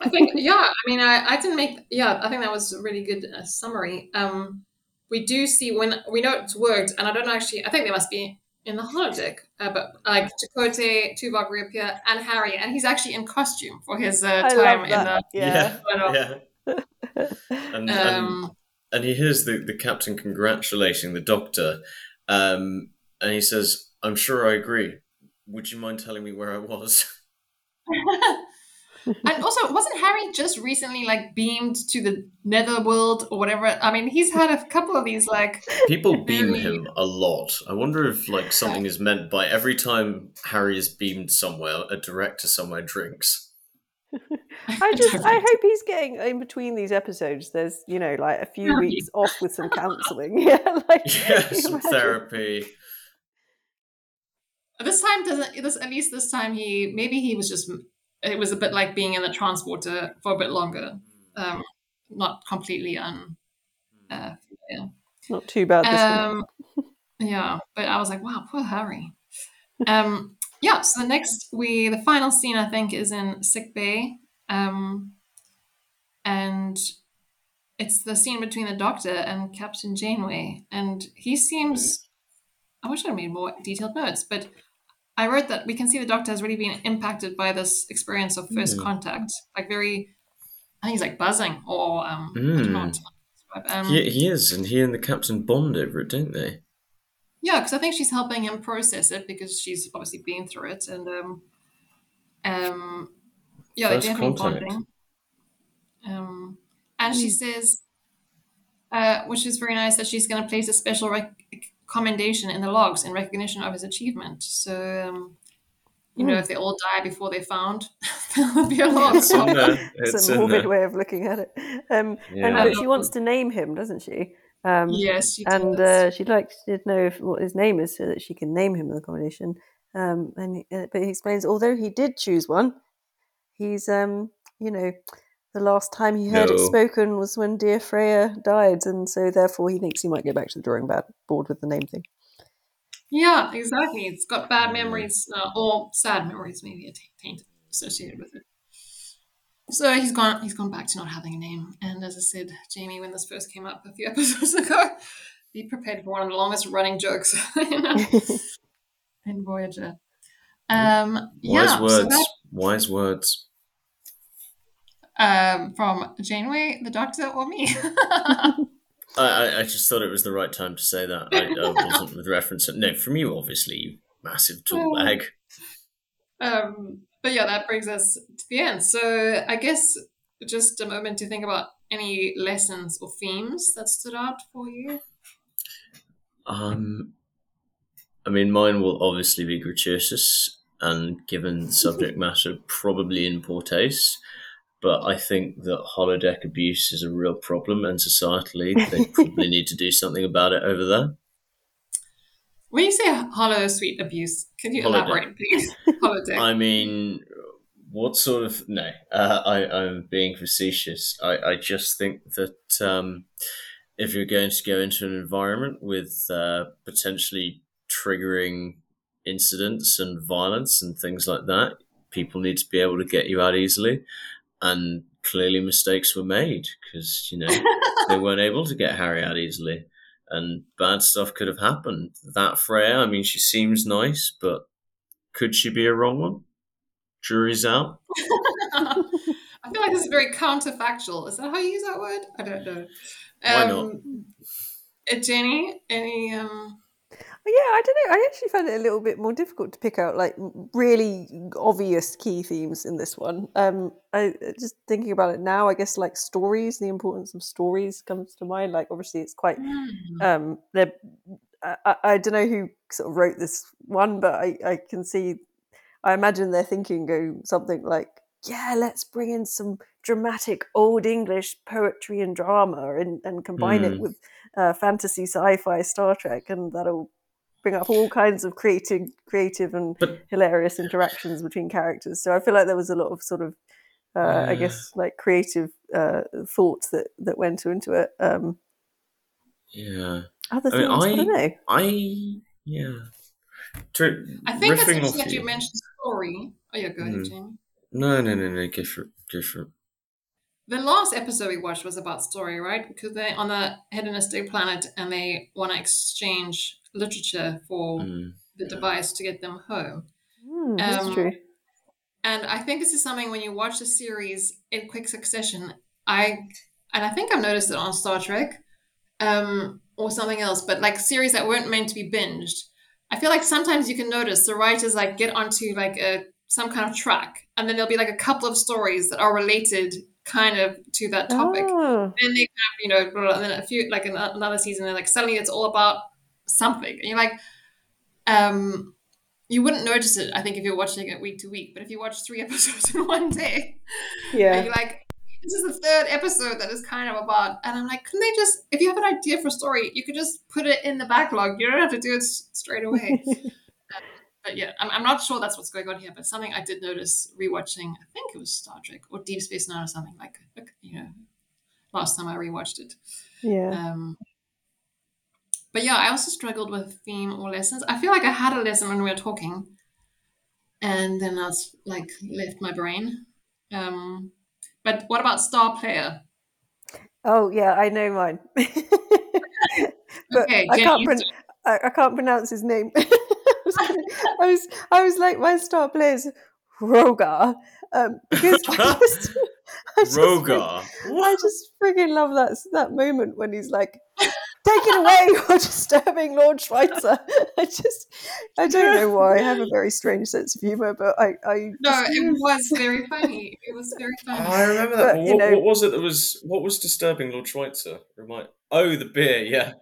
I think, yeah, I mean, I, I didn't make, yeah, I think that was a really good uh, summary. Um, we do see when, we know it's worked, and I don't actually, I think they must be in the holodeck, uh, but like Chakotay, Tuvok reappear, and Harry, and he's actually in costume for his uh, time in the. Yeah. yeah. And, and Um, and he hears the, the captain congratulating the doctor, um, and he says, "I'm sure I agree. Would you mind telling me where I was?" and also, wasn't Harry just recently like beamed to the netherworld or whatever? I mean, he's had a couple of these like. People beam Very- him a lot. I wonder if like something is meant by every time Harry is beamed somewhere, a director somewhere drinks. I just I hope he's getting in between these episodes. There's you know like a few weeks off with some counselling. Yeah, like Yeah, some imagine. therapy. This time doesn't. This at least this time he maybe he was just. It was a bit like being in the transporter for a bit longer, um, not completely un. Uh, yeah. Not too bad. This one. Um, yeah, but I was like, wow, poor Harry. Um, yeah. So the next, we the final scene I think is in sick bay, um, and it's the scene between the Doctor and Captain Janeway, and he seems. I wish I made more detailed notes, but I wrote that we can see the Doctor has really been impacted by this experience of first Mm. contact, like very. I think he's like buzzing, or um, I don't know Mm. Um, He, he is, and he and the captain bond over it, don't they? Yeah, because I think she's helping him process it because she's obviously been through it, and um, um, yeah, First they're definitely contact. bonding. Um, and she says, uh, which is very nice, that she's going to place a special rec- commendation in the logs in recognition of his achievement. So, um, you know, Mm. if they all die before they're found, there'll be a log. It's it's It's a morbid there. way of looking at it. Um, Yeah. And but she wants to name him, doesn't she? Um, yes, she and does. uh, she'd like to know if, what his name is so that she can name him the combination. Um, and uh, but he explains, although he did choose one, he's um, you know, the last time he heard it spoken was when dear Freya died, and so therefore he thinks he might go back to the drawing board with the name thing. Yeah, exactly. It's got bad Mm. memories, uh, or sad memories, maybe a t- taint associated with it. So he's gone. He's gone back to not having a name. And as I said, Jamie, when this first came up a few episodes ago, be prepared for one of the longest running jokes you know, in Voyager. Um, Wise yeah, words. so that Wise words. Um, from Janeway, the Doctor, or me. I, I, just thought it was the right time to say that. I, I wasn't with reference. No, from you, obviously, you massive tool bag. Um, but yeah, that brings us to the end. So I guess just a moment to think about any lessons or themes that stood out for you. Um, I mean, mine will obviously be gratuitous, and given the subject matter, probably in poor taste. But I think that holodeck abuse is a real problem, and societally, they probably need to do something about it over there. When you say holosuite abuse, can you Holodeck. elaborate, please? Holodeck. I mean, what sort of no? Uh, I I'm being facetious. I I just think that um, if you're going to go into an environment with uh, potentially triggering incidents and violence and things like that, people need to be able to get you out easily. And clearly, mistakes were made because you know they weren't able to get Harry out easily, and bad stuff could have happened. That Freya, I mean, she seems nice, but could she be a wrong one? Jury's out. I feel like this is very counterfactual. Is that how you use that word? I don't know. Why not? Um, uh, Jenny, any um, Yeah, I don't know. I actually found it a little bit more difficult to pick out like really obvious key themes in this one. Um, I uh, just thinking about it now. I guess like stories, the importance of stories comes to mind. Like obviously, it's quite um they're I, I- don't know who sort of wrote this one but I, I can see i imagine they're thinking go something like yeah let's bring in some dramatic old english poetry and drama and, and combine Mm. it with uh, fantasy sci-fi star trek and that'll bring up all kinds of creative creative and But hilarious interactions between characters so i feel like there was a lot of sort of uh, i guess like creative uh, thoughts that that went into it um yeah, other I mean, things i, I- don't know I yeah. To, I think it's riffing interesting that you mentioned story. Oh yeah, go ahead, Mm. Jamie. No, no, no, no. Go for it. Go for it. The last episode we watched was about story, right? Because they're on the hedonistic planet and they want to exchange literature for Mm. the device to get them home. Hmm, that's Um, true And I think this is something when you watch the series in quick succession, I and I think I've noticed it on Star Trek, um, or something else, but like series that weren't meant to be binged. I feel like sometimes you can notice the writers like get onto like a some kind of track, and then there'll be like a couple of stories that are related kind of to that topic. Oh, And they have, you know, blah, blah, and then a few like an- another season, and like suddenly it's all about something, and you're like, um, you wouldn't notice it, I think, if you're watching it week to week. But if you watch three episodes in one day, and yeah. you're like, this is the third episode that is kind of about, and I'm like, couldn't they just, if you have an idea for a story, you could just put it in the backlog. You don't have to do it straight away. but yeah, I'm, I'm not sure that's what's going on here. But something I did notice rewatching, I think it was Star Trek or Deep Space Nine or something like, like you know, last time I rewatched it. yeah. Um, but yeah, I also struggled with theme or lessons. I feel like I had a lesson when we were talking, and then I was like left my brain. Um, but what about star player? Oh, yeah. I know mine. but Okay, I Jenny, can't. you Pron- I, I can't pronounce his name. I was. I was like my star players, Rogar, um, because I just. I just Rogar. I just friggin' love that that moment when he's like, "Take it away! You're disturbing Lord Schweitzer." I just, I don't know why. I have a very strange sense of humor, but I, I No, just- it was very funny. It was very funny. I remember that. But, What, you know- what was it that was what was disturbing Lord Schweitzer? Remind. Oh, the beer. Yeah.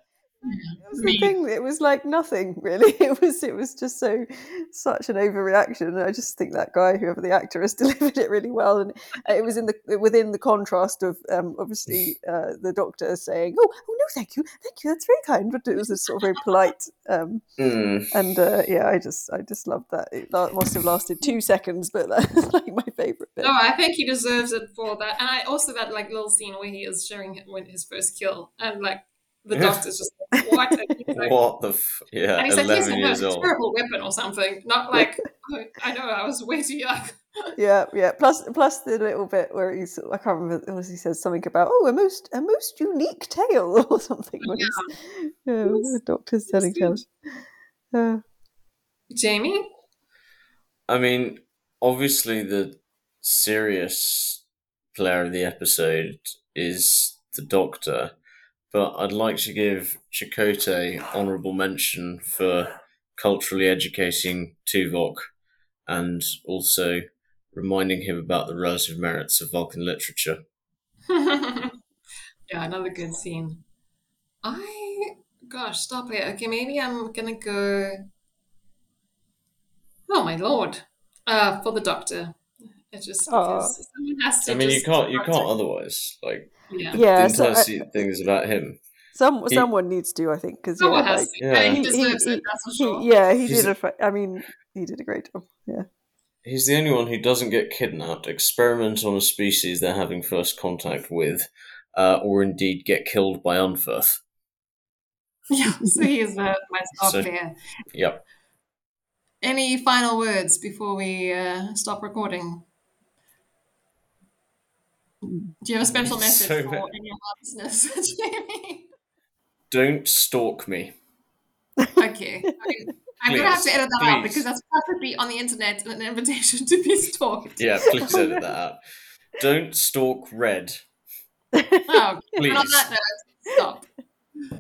It was the thing. It was like nothing really. It was. It was just so such an overreaction. And I just think that guy, whoever the actor, has delivered it really well. And it was in the within the contrast of um, obviously uh, the doctor saying, "Oh, oh no, thank you, thank you, that's very kind," but it was a sort of very polite. Um, Mm. and uh, yeah, I just I just loved that. It must have lasted two seconds, but that's like my favorite bit. No, I think he deserves it for that. And I also that like little scene where he is sharing it when his first kill, and like the Yeah. doctor's just like, what? Like, What the? F- yeah. And he's like, here's Eleven a years old. terrible weapon or something. Not like, "Oh, I know, I was way too young. Yeah, yeah. Plus, plus the little bit where he's I can't remember. It was he says something about oh a most a most unique tale or something. When Yeah. he's, yeah, the doctor's telling good. tales. Uh, Jamie? I mean, obviously, the serious player of the episode is the Doctor, but I'd like to give Chakotay honourable mention for culturally educating Tuvok and also reminding him about the relative merits of Vulcan literature. yeah, another good scene. I, gosh, stop it. Okay, maybe I'm gonna go Oh my lord! Uh, for the doctor, it's just someone has to. I mean, you can't you can't otherwise. Like Yeah. Yeah, the so entire I- se- thing is about him. some He- someone needs to, I think, because yeah, Someone has like, to. I he deserves He- it. That's for he- sure. yeah, he He's- did. A, I mean, he did a great job. Yeah. He's the only one who doesn't get kidnapped, experiment on a species they're having first contact with, uh, or indeed get killed by Unferth. Yeah. So he is uh, my star So- player. Yep. Any final words before we uh, stop recording? Do you have a special message So for any of our listeners, Jamie? Don't stalk me. Okay. I- I'm going to have to edit that out because that's perfectly on the internet an invitation to be stalked. Yeah, please edit that out. Don't stalk Red. Oh, Please. that note, stop.